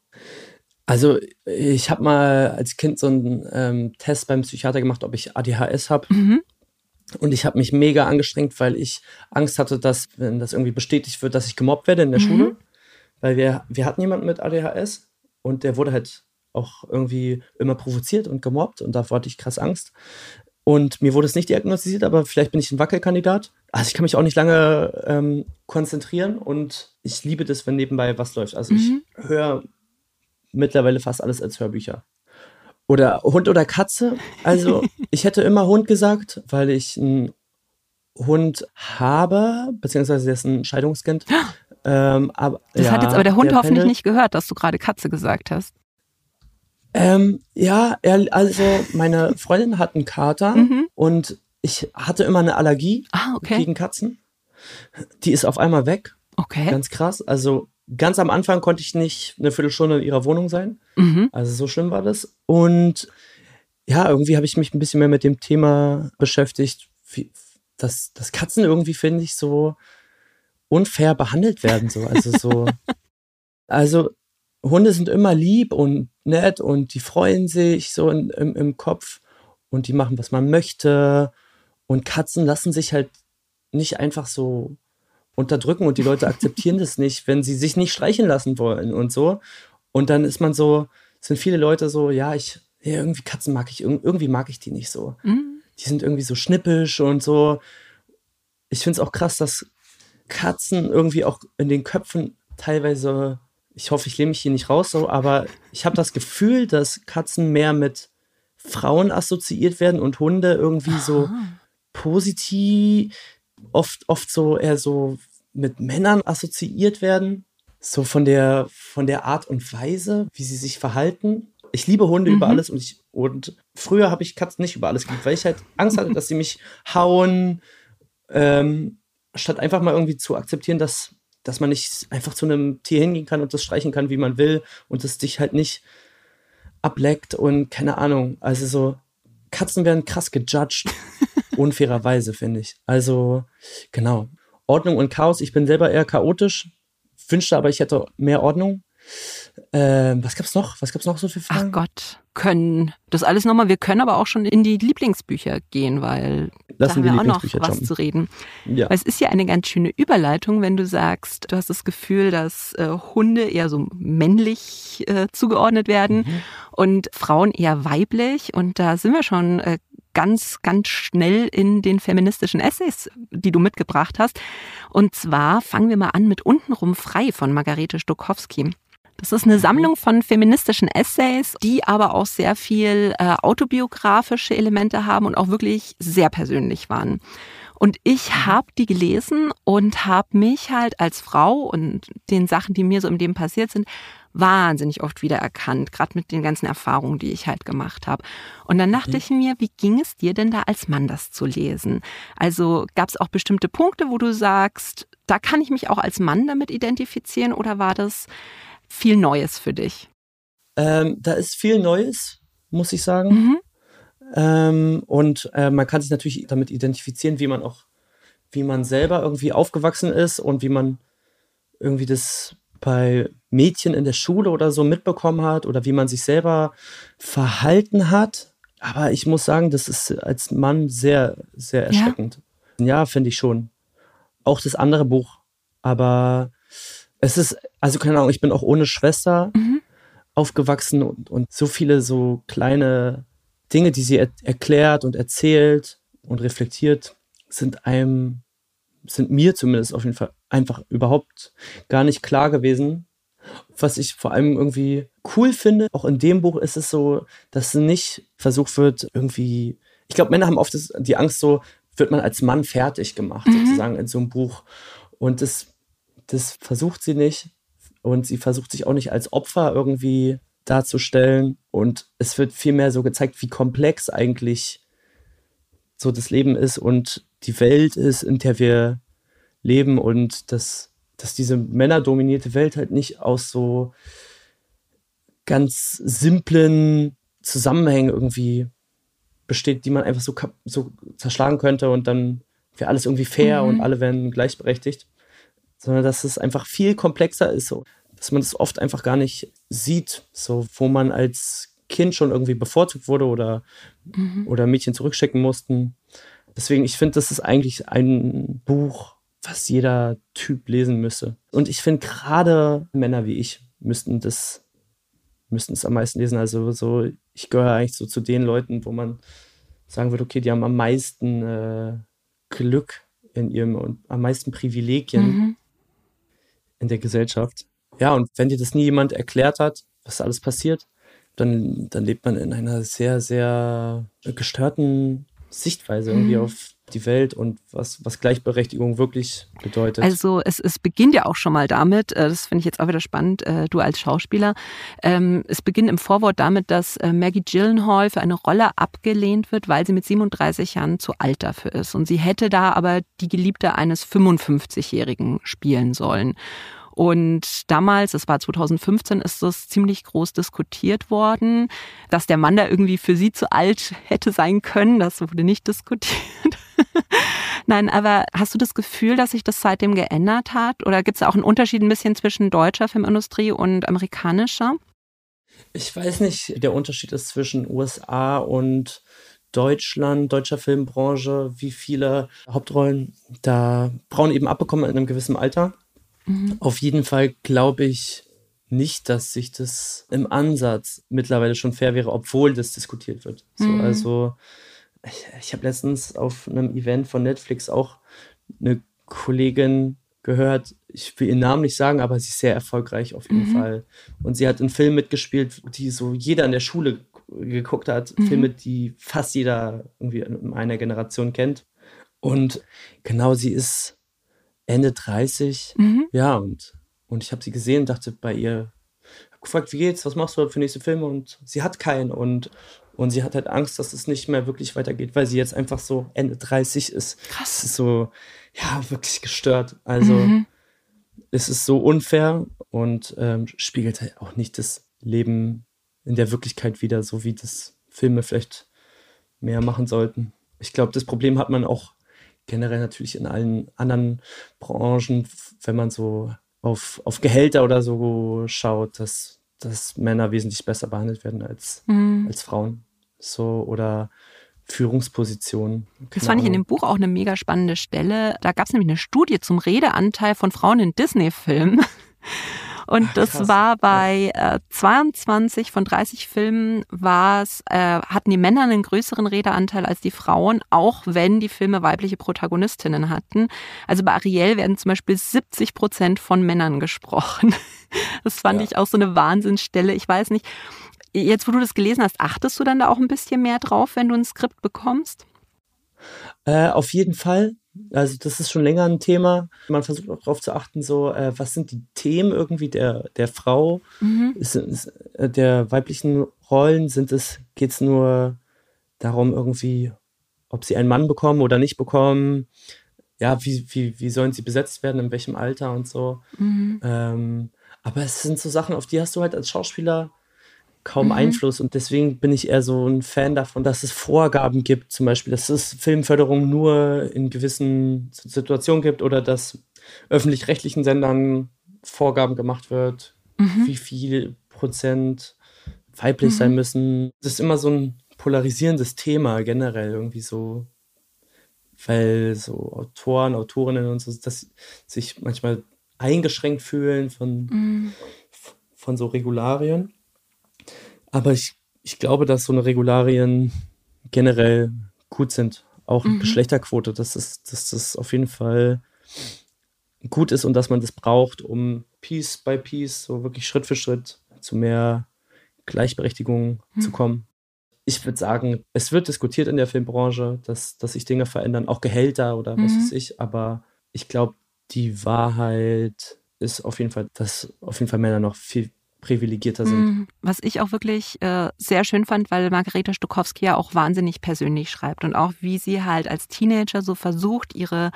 Also ich habe mal als Kind so einen ähm, Test beim Psychiater gemacht, ob ich ADHS habe. Mhm. Und ich habe mich mega angestrengt, weil ich Angst hatte, dass, wenn das irgendwie bestätigt wird, dass ich gemobbt werde in der Mhm. Schule. Weil wir, wir hatten jemanden mit ADHS und der wurde halt auch irgendwie immer provoziert und gemobbt und davor hatte ich krass Angst. Und mir wurde es nicht diagnostiziert, aber vielleicht bin ich ein Wackelkandidat. Also ich kann mich auch nicht lange ähm, konzentrieren und ich liebe das, wenn nebenbei was läuft. Also ich Mhm. höre mittlerweile fast alles als Hörbücher. Oder Hund oder Katze. Also <laughs> ich hätte immer Hund gesagt, weil ich einen Hund habe, beziehungsweise der ist ein Scheidungskind. <gasps> Ähm, aber, Das ja, hat jetzt aber der Hund hoffentlich pendelt. nicht gehört, dass du gerade Katze gesagt hast. Ähm, ja, er, also meine Freundin hat einen Kater Mhm. und ich hatte immer eine Allergie Ah, okay. gegen Katzen. Die ist auf einmal weg, Okay. ganz krass. Also ganz am Anfang konnte ich nicht eine Viertelstunde in ihrer Wohnung sein. Mhm. Also so schlimm war das. Und ja, irgendwie habe ich mich ein bisschen mehr mit dem Thema beschäftigt, wie, dass, dass Katzen irgendwie, finde ich, so unfair behandelt werden. So. Also so. <laughs> also Hunde sind immer lieb und nett und die freuen sich so in, im, im Kopf und die machen, was man möchte. Und Katzen lassen sich halt nicht einfach so unterdrücken und die Leute akzeptieren das nicht, wenn sie sich nicht streicheln lassen wollen und so. Und dann ist man so, sind viele Leute so, ja, ich, irgendwie Katzen mag ich, irg- irgendwie mag ich die nicht so. Mhm. Die sind irgendwie so schnippisch und so. Ich finde es auch krass, dass Katzen irgendwie auch in den Köpfen teilweise, ich hoffe, ich lehne mich hier nicht raus, so, aber ich habe das Gefühl, dass Katzen mehr mit Frauen assoziiert werden und Hunde irgendwie so positiv, oft, oft so eher so mit Männern assoziiert werden. So von der, von der Art und Weise, wie sie sich verhalten. Ich liebe Hunde über Mhm. alles und ich, und früher habe ich Katzen nicht über alles geliebt, weil ich halt Angst hatte, dass sie mich hauen, ähm, statt einfach mal irgendwie zu akzeptieren, dass, dass man nicht einfach zu einem Tier hingehen kann und das streichen kann, wie man will und es dich halt nicht ableckt und keine Ahnung. Also so, Katzen werden krass gejudged. <laughs> unfairerweise, finde ich. Also, genau. Ordnung und Chaos. Ich bin selber eher chaotisch. Wünschte aber, ich hätte mehr Ordnung. Ähm, was gab's noch? Was gab's noch so für Ach Fragen? Gott, können das alles nochmal. Wir können aber auch schon in die Lieblingsbücher gehen, weil da Lassen haben wir auch noch was jumpen. zu reden. Ja. Weil es ist ja eine ganz schöne Überleitung, wenn du sagst, du hast das Gefühl, dass äh, Hunde eher so männlich äh, zugeordnet werden Mhm. und Frauen eher weiblich. Und da sind wir schon äh, ganz, ganz schnell in den feministischen Essays, die du mitgebracht hast. Und zwar fangen wir mal an mit Untenrum frei von Margarete Stokowski. Das ist eine Sammlung von feministischen Essays, die aber auch sehr viel äh, autobiografische Elemente haben und auch wirklich sehr persönlich waren. Und ich mhm. habe die gelesen und habe mich halt als Frau und den Sachen, die mir so im Leben passiert sind, wahnsinnig oft wiedererkannt, gerade mit den ganzen Erfahrungen, die ich halt gemacht habe. Und dann dachte mhm. ich mir, wie ging es dir denn da als Mann, das zu lesen? Also gab es auch bestimmte Punkte, wo du sagst, da kann ich mich auch als Mann damit identifizieren oder war das viel Neues für dich? Ähm, da ist viel Neues, muss ich sagen. Mhm. Ähm, und äh, man kann sich natürlich damit identifizieren, wie man auch, wie man selber irgendwie aufgewachsen ist und wie man irgendwie das bei Mädchen in der Schule oder so mitbekommen hat oder wie man sich selber verhalten hat. Aber ich muss sagen, das ist als Mann sehr, sehr erschreckend. Ja, ja finde ich schon. Auch das andere Buch. Aber es ist, also keine Ahnung, ich bin auch ohne Schwester mhm. aufgewachsen und, und so viele so kleine Dinge, die sie er erklärt und erzählt und reflektiert, sind einem, sind mir zumindest auf jeden Fall einfach überhaupt gar nicht klar gewesen. Was ich vor allem irgendwie cool finde, auch in dem Buch ist es so, dass nicht versucht wird, irgendwie, ich glaube, Männer haben oft die Angst so, wird man als Mann fertig gemacht, mhm. sozusagen in so einem Buch. Und das, das versucht sie nicht. Und sie versucht sich auch nicht als Opfer irgendwie darzustellen. Und es wird vielmehr so gezeigt, wie komplex eigentlich so das Leben ist und die Welt ist, in der wir leben und dass, dass diese männerdominierte Welt halt nicht aus so ganz simplen Zusammenhängen irgendwie besteht, die man einfach so, so zerschlagen könnte und dann wäre alles irgendwie fair mhm. und alle wären gleichberechtigt, sondern dass es einfach viel komplexer ist. So dass man das oft einfach gar nicht sieht, so wo man als Kind schon irgendwie bevorzugt wurde oder, mhm. oder Mädchen zurückschicken mussten. Deswegen, ich finde, das ist eigentlich ein Buch, was jeder Typ lesen müsse. Und ich finde, gerade Männer wie ich müssten das, müssten es am meisten lesen. Also so, ich gehöre eigentlich so zu den Leuten, wo man sagen würde, okay, die haben am meisten äh, Glück in ihrem und am meisten Privilegien mhm. in der Gesellschaft. Ja, und wenn dir das nie jemand erklärt hat, was alles passiert, dann, dann lebt man in einer sehr, sehr gestörten Sichtweise irgendwie mhm. auf die Welt und was, was Gleichberechtigung wirklich bedeutet. Also es, es beginnt ja auch schon mal damit, äh, das finde ich jetzt auch wieder spannend, äh, du als Schauspieler, ähm, es beginnt im Vorwort damit, dass äh, Maggie Gyllenhaal für eine Rolle abgelehnt wird, weil sie mit 37 Jahren zu alt dafür ist. Und sie hätte da aber die Geliebte eines 55-Jährigen spielen sollen. Und damals, das war 2015, ist das ziemlich groß diskutiert worden, dass der Mann da irgendwie für sie zu alt hätte sein können. Das wurde nicht diskutiert. <laughs> Nein, aber hast du das Gefühl, dass sich das seitdem geändert hat? Oder gibt es auch einen Unterschied ein bisschen zwischen deutscher Filmindustrie und amerikanischer? Ich weiß nicht, der Unterschied ist zwischen USA und Deutschland, deutscher Filmbranche, wie viele Hauptrollen da Frauen eben abbekommen in einem gewissen Alter. Mhm. Auf jeden Fall glaube ich nicht, dass sich das im Ansatz mittlerweile schon fair wäre, obwohl das diskutiert wird. So, mhm. Also ich, ich habe letztens auf einem Event von Netflix auch eine Kollegin gehört, ich will ihren Namen nicht sagen, aber sie ist sehr erfolgreich auf jeden mhm. Fall. Und sie hat einen Film mitgespielt, die so jeder in der Schule geguckt hat, mhm. Filme, die fast jeder irgendwie in einer Generation kennt. Und genau, sie ist Ende 30. Mhm. Ja, und, und ich habe sie gesehen und dachte bei ihr, gefragt, wie geht's, was machst du für nächste Filme? Und sie hat keinen und, und sie hat halt Angst, dass es nicht mehr wirklich weitergeht, weil sie jetzt einfach so Ende 30 ist. Krass. Es ist so, ja, wirklich gestört. Also mhm. es ist so unfair und ähm, spiegelt halt auch nicht das Leben in der Wirklichkeit wieder, so wie das Filme vielleicht mehr machen sollten. Ich glaube, das Problem hat man auch generell natürlich in allen anderen Branchen, wenn man so auf, auf Gehälter oder so schaut, dass, dass Männer wesentlich besser behandelt werden als, mhm. als Frauen. So oder Führungspositionen. Das fand ich in dem Buch auch eine mega spannende Stelle. Da gab es nämlich eine Studie zum Redeanteil von Frauen in Disney-Filmen. Und Ach, das war bei äh, 22 von 30 Filmen war's, äh, hatten die Männer einen größeren Redeanteil als die Frauen, auch wenn die Filme weibliche Protagonistinnen hatten. Also bei Ariel werden zum Beispiel 70 Prozent von Männern gesprochen. <laughs> Das fand ja. ich auch so eine Wahnsinnsstelle. Ich weiß nicht, jetzt wo du das gelesen hast, achtest du dann da auch ein bisschen mehr drauf, wenn du ein Skript bekommst? Äh, auf jeden Fall. Also das ist schon länger ein Thema. Man versucht auch darauf zu achten, so äh, was sind die Themen irgendwie der, der Frau, mhm. ist, ist, äh, der weiblichen Rollen, sind es, geht es nur darum irgendwie, ob sie einen Mann bekommen oder nicht bekommen, ja, wie, wie, wie sollen sie besetzt werden, in welchem Alter und so. Mhm. Ähm, aber es sind so Sachen, auf die hast du halt als Schauspieler kaum mhm. Einfluss. Und deswegen bin ich eher so ein Fan davon, dass es Vorgaben gibt, zum Beispiel, dass es Filmförderung nur in gewissen Situationen gibt oder dass öffentlich-rechtlichen Sendern Vorgaben gemacht wird, mhm. wie viel Prozent weiblich mhm. sein müssen. Das ist immer so ein polarisierendes Thema generell irgendwie so, weil so Autoren, Autorinnen und so, dass sich manchmal eingeschränkt fühlen von, mhm. von so Regularien. Aber ich, ich glaube, dass so eine Regularien generell gut sind. Auch mhm. Geschlechterquote, dass das, dass das auf jeden Fall gut ist und dass man das braucht, um Piece by Piece, so wirklich Schritt für Schritt zu mehr Gleichberechtigung mhm. zu kommen. Ich würde sagen, es wird diskutiert in der Filmbranche, dass, dass sich Dinge verändern, auch Gehälter oder was mhm. weiß ich, aber ich glaube, die Wahrheit ist auf jeden Fall, dass auf jeden Fall Männer noch viel privilegierter sind. Mhm. Was ich auch wirklich äh, sehr schön fand, weil Margareta Stokowski ja auch wahnsinnig persönlich schreibt und auch wie sie halt als Teenager so versucht, ihre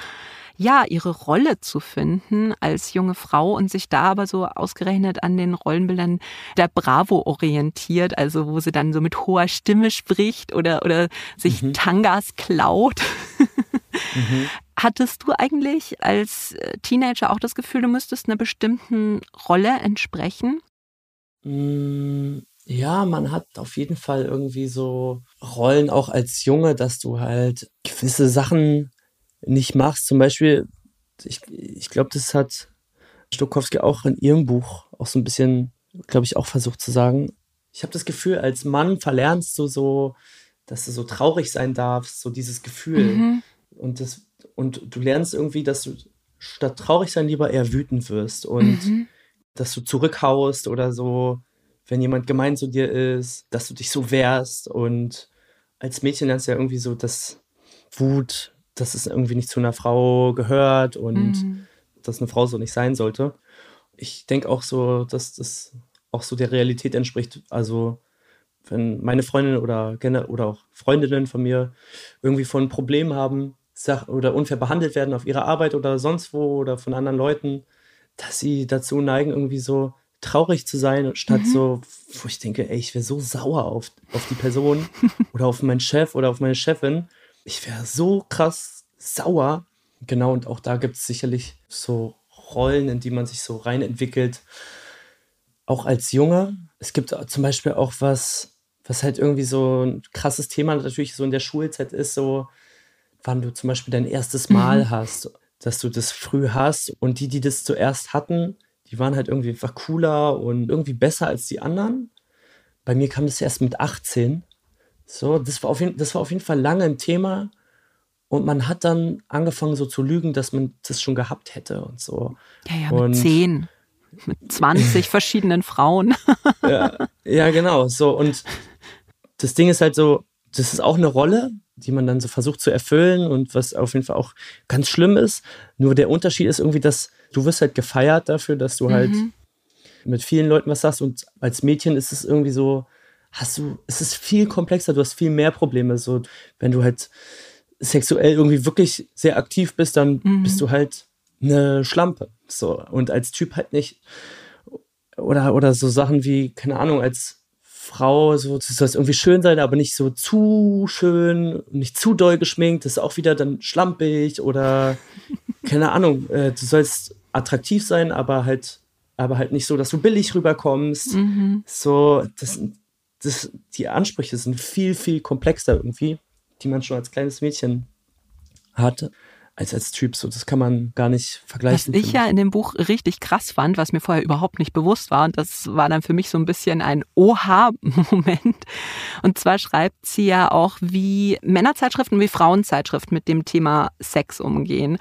ja, ihre Rolle zu finden als junge Frau und sich da aber so ausgerechnet an den Rollenbildern der Bravo orientiert, also wo sie dann so mit hoher Stimme spricht oder, oder sich mhm. Tangas klaut. mhm. Hattest du eigentlich als äh, Teenager auch das Gefühl, du müsstest einer bestimmten Rolle entsprechen? Mm, ja, man hat auf jeden Fall irgendwie so Rollen auch als Junge, dass du halt gewisse Sachen nicht machst. Zum Beispiel, ich, ich glaube, das hat Stokowski auch in ihrem Buch auch so ein bisschen, glaube ich, auch versucht zu sagen. Ich habe das Gefühl, als Mann verlernst du so, dass du so traurig sein darfst, so dieses Gefühl. Mhm. Und das und du lernst irgendwie, dass du statt traurig sein lieber eher wütend wirst und mhm. Dass du zurückhaust oder so, wenn jemand gemein zu dir ist, dass du dich so wehrst und als Mädchen lernst du ja irgendwie so, dass Wut, dass es irgendwie nicht zu einer Frau gehört und mhm. dass eine Frau so nicht sein sollte. Ich denke auch so, dass das auch so der Realität entspricht. Also wenn meine Freundin oder, oder auch Freundinnen von mir irgendwie von Problemen haben, oder unfair behandelt werden auf ihrer Arbeit oder sonst wo oder von anderen Leuten, dass sie dazu neigen, irgendwie so traurig zu sein, statt mhm. so, wo ich denke, ey, ich wäre so sauer auf, auf die Person <laughs> oder auf meinen Chef oder auf meine Chefin. Ich wäre so krass sauer. Genau, und auch da gibt es sicherlich so Rollen, in die man sich so rein entwickelt. Auch als Junge. Es gibt zum Beispiel auch was, was halt irgendwie so ein krasses Thema natürlich so in der Schulzeit ist, so wann du zum Beispiel dein erstes Mal mhm. hast, dass du das früh hast und die, die das zuerst hatten, die waren halt irgendwie einfach cooler und irgendwie besser als die anderen. Bei mir kam das erst mit 18. So, das war auf jeden, das war auf jeden Fall lange ein Thema. Und man hat dann angefangen so zu lügen, dass man das schon gehabt hätte und so. Ja, ja, und mit 10, mit 20 verschiedenen Frauen. ja, ja, genau. So, und das Ding ist halt so, das ist auch eine Rolle, die man dann so versucht zu erfüllen und was auf jeden Fall auch ganz schlimm ist. Nur der Unterschied ist irgendwie, dass du wirst halt gefeiert dafür, dass du halt mhm. halt mit vielen Leuten was hast und als Mädchen ist es irgendwie so, hast du, es ist viel komplexer, du hast viel mehr Probleme. So, wenn du halt sexuell irgendwie wirklich sehr aktiv bist, dann mhm. bist du halt eine Schlampe. So, und als Typ halt nicht. Oder, oder so Sachen wie, keine Ahnung, als Frau, so, du sollst irgendwie schön sein, aber nicht so zu schön, nicht zu doll geschminkt, das ist auch wieder dann schlampig oder <laughs> keine Ahnung, äh, du sollst attraktiv sein, aber halt, aber halt nicht so, dass du billig rüberkommst. Mhm. So, das, das, die Ansprüche sind viel, viel komplexer irgendwie, die man schon als kleines Mädchen hat. Als als Typ. So, das kann man gar nicht vergleichen. Was ich ja in dem Buch richtig krass fand, was mir vorher überhaupt nicht bewusst war, und das war dann für mich so ein bisschen ein Oha-Moment. <laughs> Und zwar schreibt sie ja auch, wie Männerzeitschriften, wie Frauenzeitschriften mit dem Thema Sex umgehen.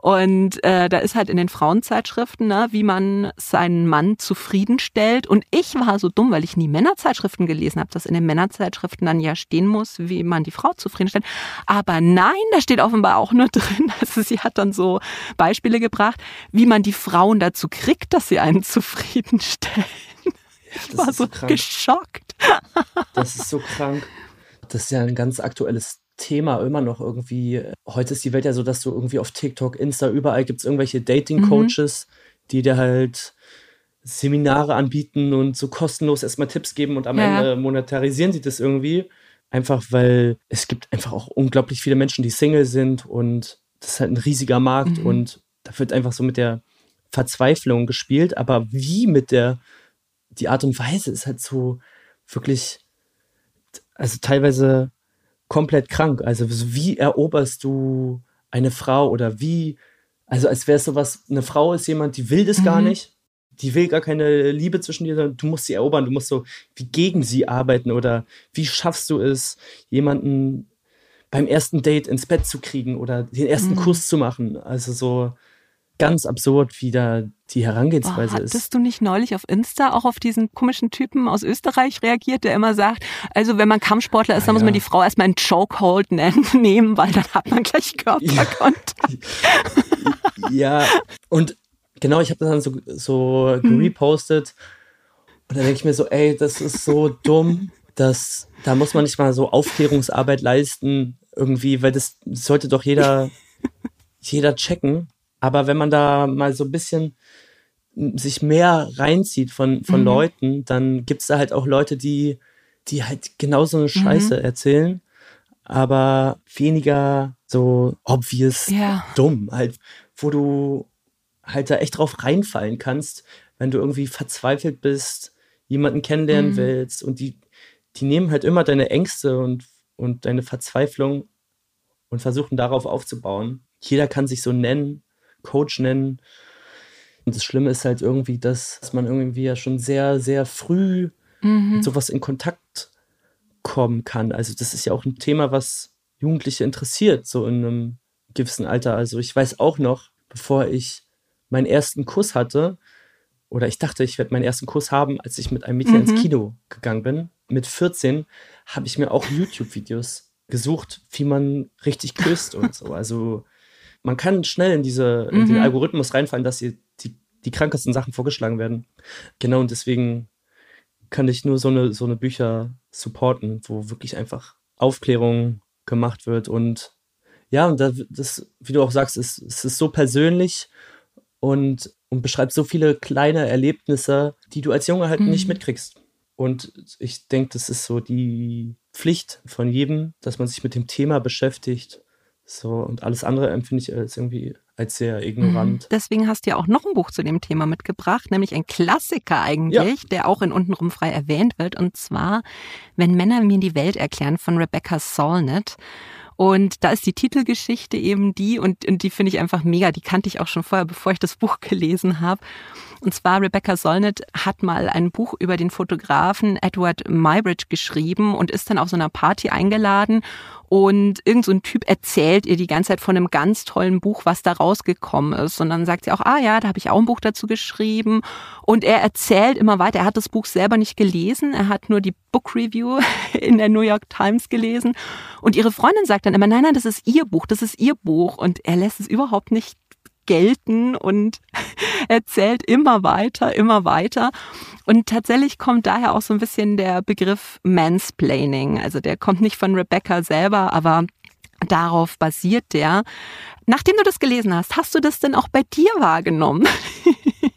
Und äh, da ist halt in den Frauenzeitschriften, ne, wie man seinen Mann zufriedenstellt. Und ich war so dumm, weil ich nie Männerzeitschriften gelesen habe, dass in den Männerzeitschriften dann ja stehen muss, wie man die Frau zufriedenstellt. Aber nein, da steht offenbar auch nur <laughs> drin. Also sie hat dann so Beispiele gebracht, wie man die Frauen dazu kriegt, dass sie einen <laughs> zufriedenstellen. Ich war so, so geschockt. Das ist so krank. Das ist ja ein ganz aktuelles Thema immer noch irgendwie. Heute ist die Welt ja so, dass du irgendwie auf TikTok, Insta, überall gibt es irgendwelche Dating-Coaches, mhm. die dir halt Seminare anbieten und so kostenlos erstmal Tipps geben und am ja. Ende monetarisieren sie das irgendwie. Einfach weil es gibt einfach auch unglaublich viele Menschen, die Single sind und das ist halt ein riesiger Markt mhm. und da wird einfach so mit der Verzweiflung gespielt, aber wie mit der, die Art und Weise ist halt so wirklich, also teilweise komplett krank. Also wie eroberst du eine Frau oder wie, also als wäre es sowas, eine Frau ist jemand, die will das mhm. gar nicht, die will gar keine Liebe zwischen dir, sondern du musst sie erobern, du musst so wie gegen sie arbeiten oder wie schaffst du es, jemanden beim ersten Date ins Bett zu kriegen oder den ersten mhm. Kuss zu machen. Also so, ganz absurd, wie da die Herangehensweise oh, ist. Hattest du nicht neulich auf Insta auch auf diesen komischen Typen aus Österreich reagiert, der immer sagt, also wenn man Kampfsportler ist, ah, dann muss man die Frau erstmal einen Chokehold <laughs> nehmen, weil dann hat man gleich Körperkontakt. Ja, ja. und genau, ich habe das dann so, so hm. gerepostet und dann denke ich mir so, ey, das ist so dumm, dass da muss man nicht mal so Aufklärungsarbeit leisten irgendwie, weil das sollte doch jeder jeder checken aber wenn man da mal so ein bisschen sich mehr reinzieht von, von mhm. Leuten, dann gibt es da halt auch Leute, die, die halt genau so eine Scheiße mhm. erzählen, aber weniger so obvious ja. dumm, halt, wo du halt da echt drauf reinfallen kannst, wenn du irgendwie verzweifelt bist, jemanden kennenlernen mhm. willst und die, die nehmen halt immer deine Ängste und, und deine Verzweiflung und versuchen darauf aufzubauen. Jeder kann sich so nennen Coach nennen. Und das Schlimme ist halt irgendwie, dass, man irgendwie ja schon sehr, sehr früh mhm. mit sowas in Kontakt kommen kann. Also das ist ja auch ein Thema, was Jugendliche interessiert, so in einem gewissen Alter. Also ich weiß auch noch, bevor ich meinen ersten Kuss hatte, oder ich dachte, ich werde meinen ersten Kuss haben, als ich mit einem Mädchen mhm. ins Kino gegangen bin. Mit 14 habe ich mir auch YouTube-Videos gesucht, wie man richtig küsst und so. Also man kann schnell in, diese, in den mhm. Algorithmus reinfallen, dass die, die, die krankesten Sachen vorgeschlagen werden. Genau, und deswegen kann ich nur so eine, so eine Bücher supporten, wo wirklich einfach Aufklärung gemacht wird. Und ja, und das, wie du auch sagst, ist, es ist so persönlich und, und beschreibt so viele kleine Erlebnisse, die du als Junge halt mhm. nicht mitkriegst. Und ich denke, das ist so die Pflicht von jedem, dass man sich mit dem Thema beschäftigt so, und alles andere empfinde ich als irgendwie als sehr ignorant. Mhm. Deswegen hast du ja auch noch ein Buch zu dem Thema mitgebracht, nämlich ein Klassiker eigentlich, ja. der auch in Untenrum frei erwähnt wird, und zwar Wenn Männer mir die Welt erklären von Rebecca Solnit. Und da ist die Titelgeschichte eben die, und, und die finde ich einfach mega, die kannte ich auch schon vorher, bevor ich das Buch <laughs> gelesen habe. Und zwar Rebecca Solnit hat mal ein Buch über den Fotografen Edward Mybridge geschrieben und ist dann auf so einer Party eingeladen und irgend so ein Typ erzählt ihr die ganze Zeit von einem ganz tollen Buch, was da rausgekommen ist. Und dann sagt sie auch, ah ja, da habe ich auch ein Buch dazu geschrieben. Und er erzählt immer weiter. Er hat das Buch selber nicht gelesen. Er hat nur die Book Review <laughs> in der New York Times gelesen. Und ihre Freundin sagt dann immer, nein, nein, das ist ihr Buch, das ist ihr Buch. Und er lässt es überhaupt nicht gelten und <laughs> erzählt immer weiter, immer weiter. Und tatsächlich kommt daher auch so ein bisschen der Begriff Mansplaining. Also der kommt nicht von Rebecca selber, aber darauf basiert der. Nachdem du das gelesen hast, hast du das denn auch bei dir wahrgenommen? <laughs>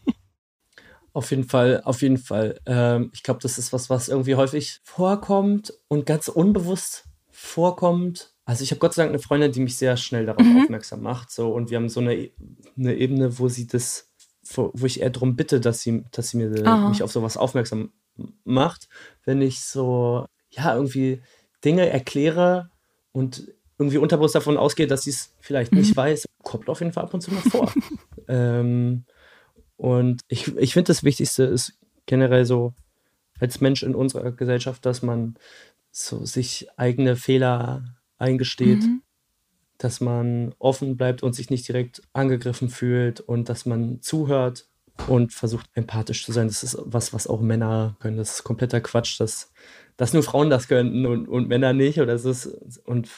Auf jeden Fall, auf jeden Fall. Ähm, ich glaube, das ist was, was irgendwie häufig vorkommt und ganz unbewusst vorkommt. Also ich habe Gott sei Dank eine Freundin, die mich sehr schnell darauf mhm. aufmerksam macht. So, und wir haben so eine, eine Ebene, wo sie das, wo, wo ich eher darum bitte, dass sie, dass sie mir, oh. mich auf sowas aufmerksam macht, wenn ich so, ja, irgendwie Dinge erkläre und irgendwie unterbewusst davon ausgeht, dass sie es vielleicht nicht weiß, kommt auf jeden Fall ab und zu mal vor. <laughs> ähm, und ich, ich finde, das Wichtigste ist generell so als Mensch in unserer Gesellschaft, dass man so sich eigene Fehler eingesteht, mhm. dass man offen bleibt und sich nicht direkt angegriffen fühlt und dass man zuhört und versucht empathisch zu sein. Das ist was, was auch Männer können. Das ist kompletter Quatsch, dass, dass nur Frauen das könnten und, und Männer nicht. Oder es ist, und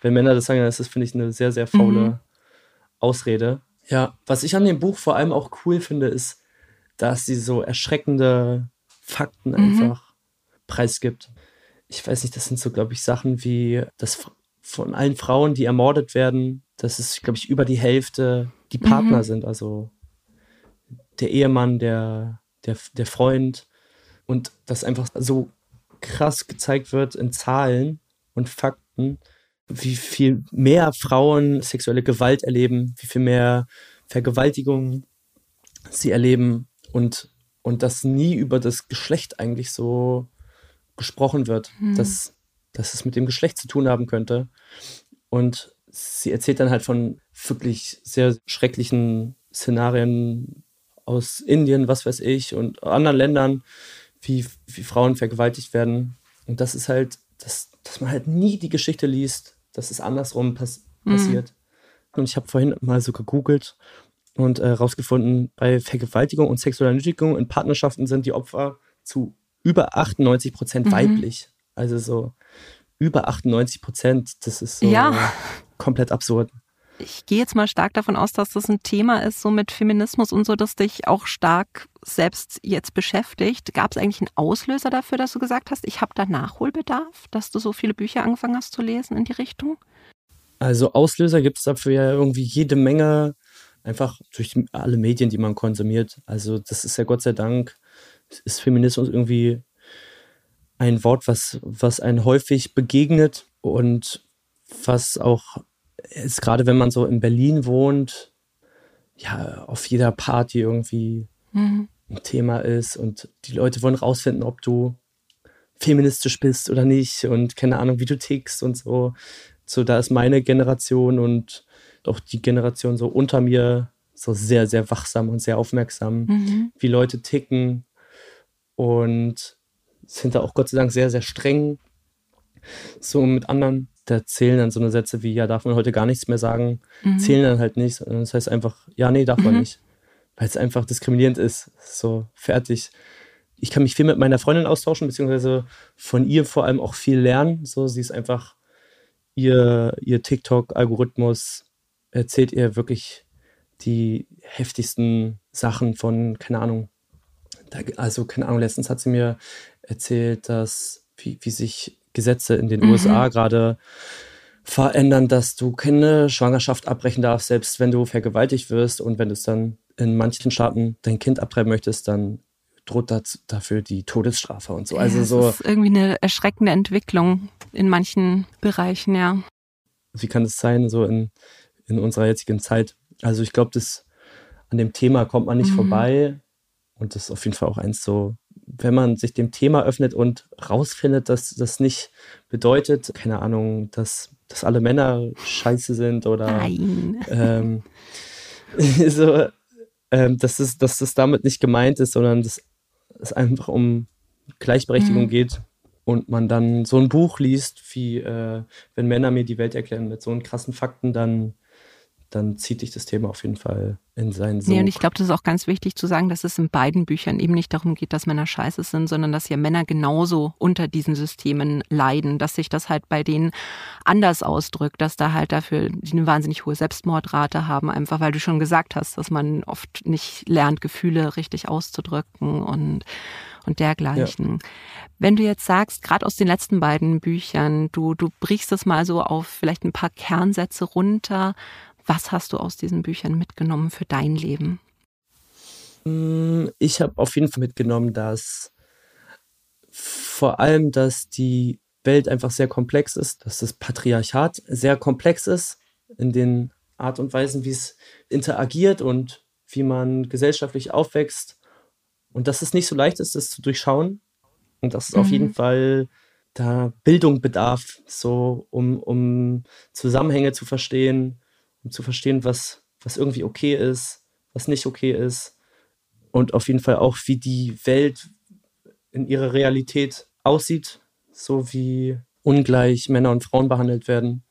wenn Männer das sagen, dann ist das, finde ich, eine sehr, sehr faule mhm. Ausrede. Ja, was ich an dem Buch vor allem auch cool finde, ist, dass sie so erschreckende Fakten mhm. einfach preisgibt. Ich weiß nicht, das sind so, glaube ich, Sachen wie, dass von allen Frauen, die ermordet werden, dass es, glaube ich, über die Hälfte die Partner mhm. sind. Also der Ehemann, der, der, der Freund. Und das einfach so krass gezeigt wird in Zahlen und Fakten, wie viel mehr Frauen sexuelle Gewalt erleben, wie viel mehr Vergewaltigungen sie erleben und, und dass nie über das Geschlecht eigentlich so gesprochen wird, hm. dass, dass es mit dem Geschlecht zu tun haben könnte. Und sie erzählt dann halt von wirklich sehr schrecklichen Szenarien aus Indien, was weiß ich, und anderen Ländern, wie, wie Frauen vergewaltigt werden. Und das ist halt, dass, dass man halt nie die Geschichte liest, dass es andersrum pass mhm. passiert. Und ich habe vorhin mal so gegoogelt und herausgefunden, äh, bei Vergewaltigung und sexueller Nötigung in Partnerschaften sind die Opfer zu über 98 Prozent mhm. weiblich. Also so über 98 Prozent. Das ist so ja. komplett absurd. Ich gehe jetzt mal stark davon aus, dass das ein Thema ist, so mit Feminismus und so, das dich auch stark selbst jetzt beschäftigt. Gab es eigentlich einen Auslöser dafür, dass du gesagt hast, ich habe da Nachholbedarf, dass du so viele Bücher angefangen hast zu lesen in die Richtung? Also Auslöser gibt es dafür ja irgendwie jede Menge, einfach durch alle Medien, die man konsumiert. Also das ist ja Gott sei Dank, ist Feminismus irgendwie ein Wort, was, was einen häufig begegnet und was auch ist gerade wenn man so in Berlin wohnt, ja, auf jeder Party irgendwie mhm. ein Thema ist und die Leute wollen rausfinden, ob du feministisch bist oder nicht und keine Ahnung, wie du tickst und so. So, da ist meine Generation und auch die Generation so unter mir so sehr, sehr wachsam und sehr aufmerksam, mhm. wie Leute ticken und sind da auch Gott sei Dank sehr, sehr streng so mit anderen da zählen dann so eine Sätze wie, ja, darf man heute gar nichts mehr sagen, mhm. zählen dann halt nicht. Das heißt einfach, ja, nee, darf mhm. man nicht. Weil es einfach diskriminierend ist. So, fertig. Ich kann mich viel mit meiner Freundin austauschen, beziehungsweise von ihr vor allem auch viel lernen. So, sie ist einfach, ihr, ihr TikTok-Algorithmus erzählt ihr wirklich die heftigsten Sachen von, keine Ahnung, also keine Ahnung, letztens hat sie mir erzählt, dass, wie, wie sich Gesetze in den mhm. USA gerade verändern, dass du keine Schwangerschaft abbrechen darfst, selbst wenn du vergewaltigt wirst und wenn du es dann in manchen Staaten dein Kind abtreiben möchtest, dann droht das, dafür die Todesstrafe und so. Also so. Das ist irgendwie eine erschreckende Entwicklung in manchen Bereichen, ja. Wie kann es sein, so in, in unserer jetzigen Zeit? Also ich glaube, das an dem Thema kommt man nicht mhm. vorbei. Und das ist auf jeden Fall auch eins so wenn man sich dem Thema öffnet und rausfindet, dass das nicht bedeutet, keine Ahnung, dass, dass alle Männer scheiße sind oder ähm, <laughs> so, ähm, dass, es, dass das damit nicht gemeint ist, sondern dass es einfach um Gleichberechtigung mhm. geht und man dann so ein Buch liest, wie äh, wenn Männer mir die Welt erklären mit so einen krassen Fakten, dann dann zieht dich das Thema auf jeden Fall in seinen Sog. Nee, und ich glaube, das ist auch ganz wichtig zu sagen, dass es in beiden Büchern eben nicht darum geht, dass Männer scheiße sind, sondern dass ja Männer genauso unter diesen Systemen leiden, dass sich das halt bei denen anders ausdrückt, dass da halt dafür die eine wahnsinnig hohe Selbstmordrate haben, einfach weil du schon gesagt hast, dass man oft nicht lernt, Gefühle richtig auszudrücken und und dergleichen. Ja. Wenn du jetzt sagst, gerade aus den letzten beiden Büchern, du, du brichst es mal so auf vielleicht ein paar Kernsätze runter, was hast du aus diesen Büchern mitgenommen für dein Leben? Mm, ich habe auf jeden Fall mitgenommen, dass vor allem, dass die Welt einfach sehr komplex ist, dass das Patriarchat sehr komplex ist in den Art und Weisen, wie es interagiert und wie man gesellschaftlich aufwächst und dass es nicht so leicht ist, das zu durchschauen und dass es mhm. auf jeden Fall da Bildung bedarf, so um, um Zusammenhänge zu verstehen, um zu verstehen, was, was irgendwie okay ist, was nicht okay ist. Und auf jeden Fall auch, wie die Welt in ihrer Realität aussieht, so wie ungleich Männer und Frauen behandelt werden.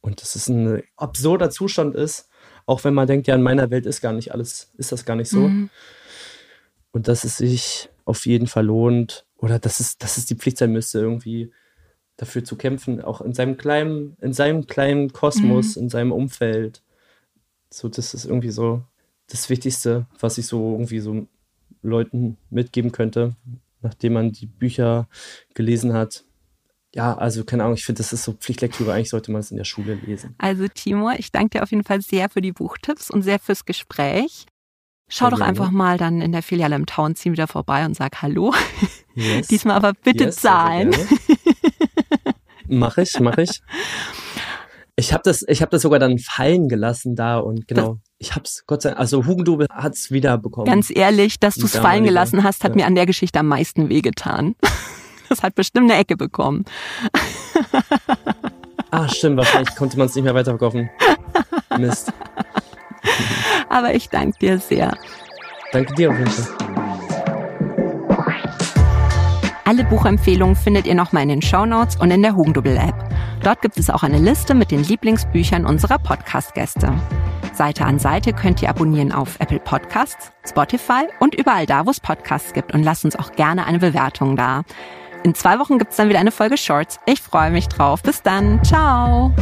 Und dass es ein absurder Zustand ist, auch wenn man denkt, ja, in meiner Welt ist gar nicht alles, ist das gar nicht so. Mhm. Und dass es sich auf jeden Fall lohnt, oder dass es, dass es die Pflicht sein müsste, irgendwie dafür zu kämpfen, auch in seinem kleinen, in seinem kleinen Kosmos, mhm. in seinem Umfeld. So, das ist irgendwie so das Wichtigste, was ich so irgendwie so Leuten mitgeben könnte, nachdem man die Bücher gelesen hat. Ja, also keine Ahnung, ich finde, das ist so Pflichtlektüre. Eigentlich sollte man es in der Schule lesen. Also Timur, ich danke dir auf jeden Fall sehr für die Buchtipps und sehr fürs Gespräch. Schau doch einfach mal dann in der Filiale im Townteam wieder vorbei und sag Hallo. Yes. <laughs> Diesmal aber bitte yes, zahlen. Mach ich, mach ich. Ich habe das, ich habe das sogar dann fallen gelassen da und genau. Ich hab's Gott sei Dank, also Hugendubel hat's wieder bekommen. Ganz ehrlich, dass du es fallen gelassen hast, hat ja. mir an der Geschichte am meisten wehgetan. <laughs> Das hat bestimmt eine Ecke bekommen. <laughs> Ah, stimmt, wahrscheinlich konnte man es nicht mehr weiterverkaufen. Mist. <laughs> Aber ich danke dir sehr. Danke dir auf jeden Fall. Alle Buchempfehlungen findet ihr nochmal in den Show Notes und in der Hugendubel-App. Dort gibt es auch eine Liste mit den Lieblingsbüchern unserer Podcast-Gäste. Seite an Seite könnt ihr abonnieren auf Apple Podcasts, Spotify und überall da, wo es Podcasts gibt. Und lasst uns auch gerne eine Bewertung da. In zwei Wochen gibt es dann wieder eine Folge Shorts. Ich freue mich drauf. Bis dann. Ciao.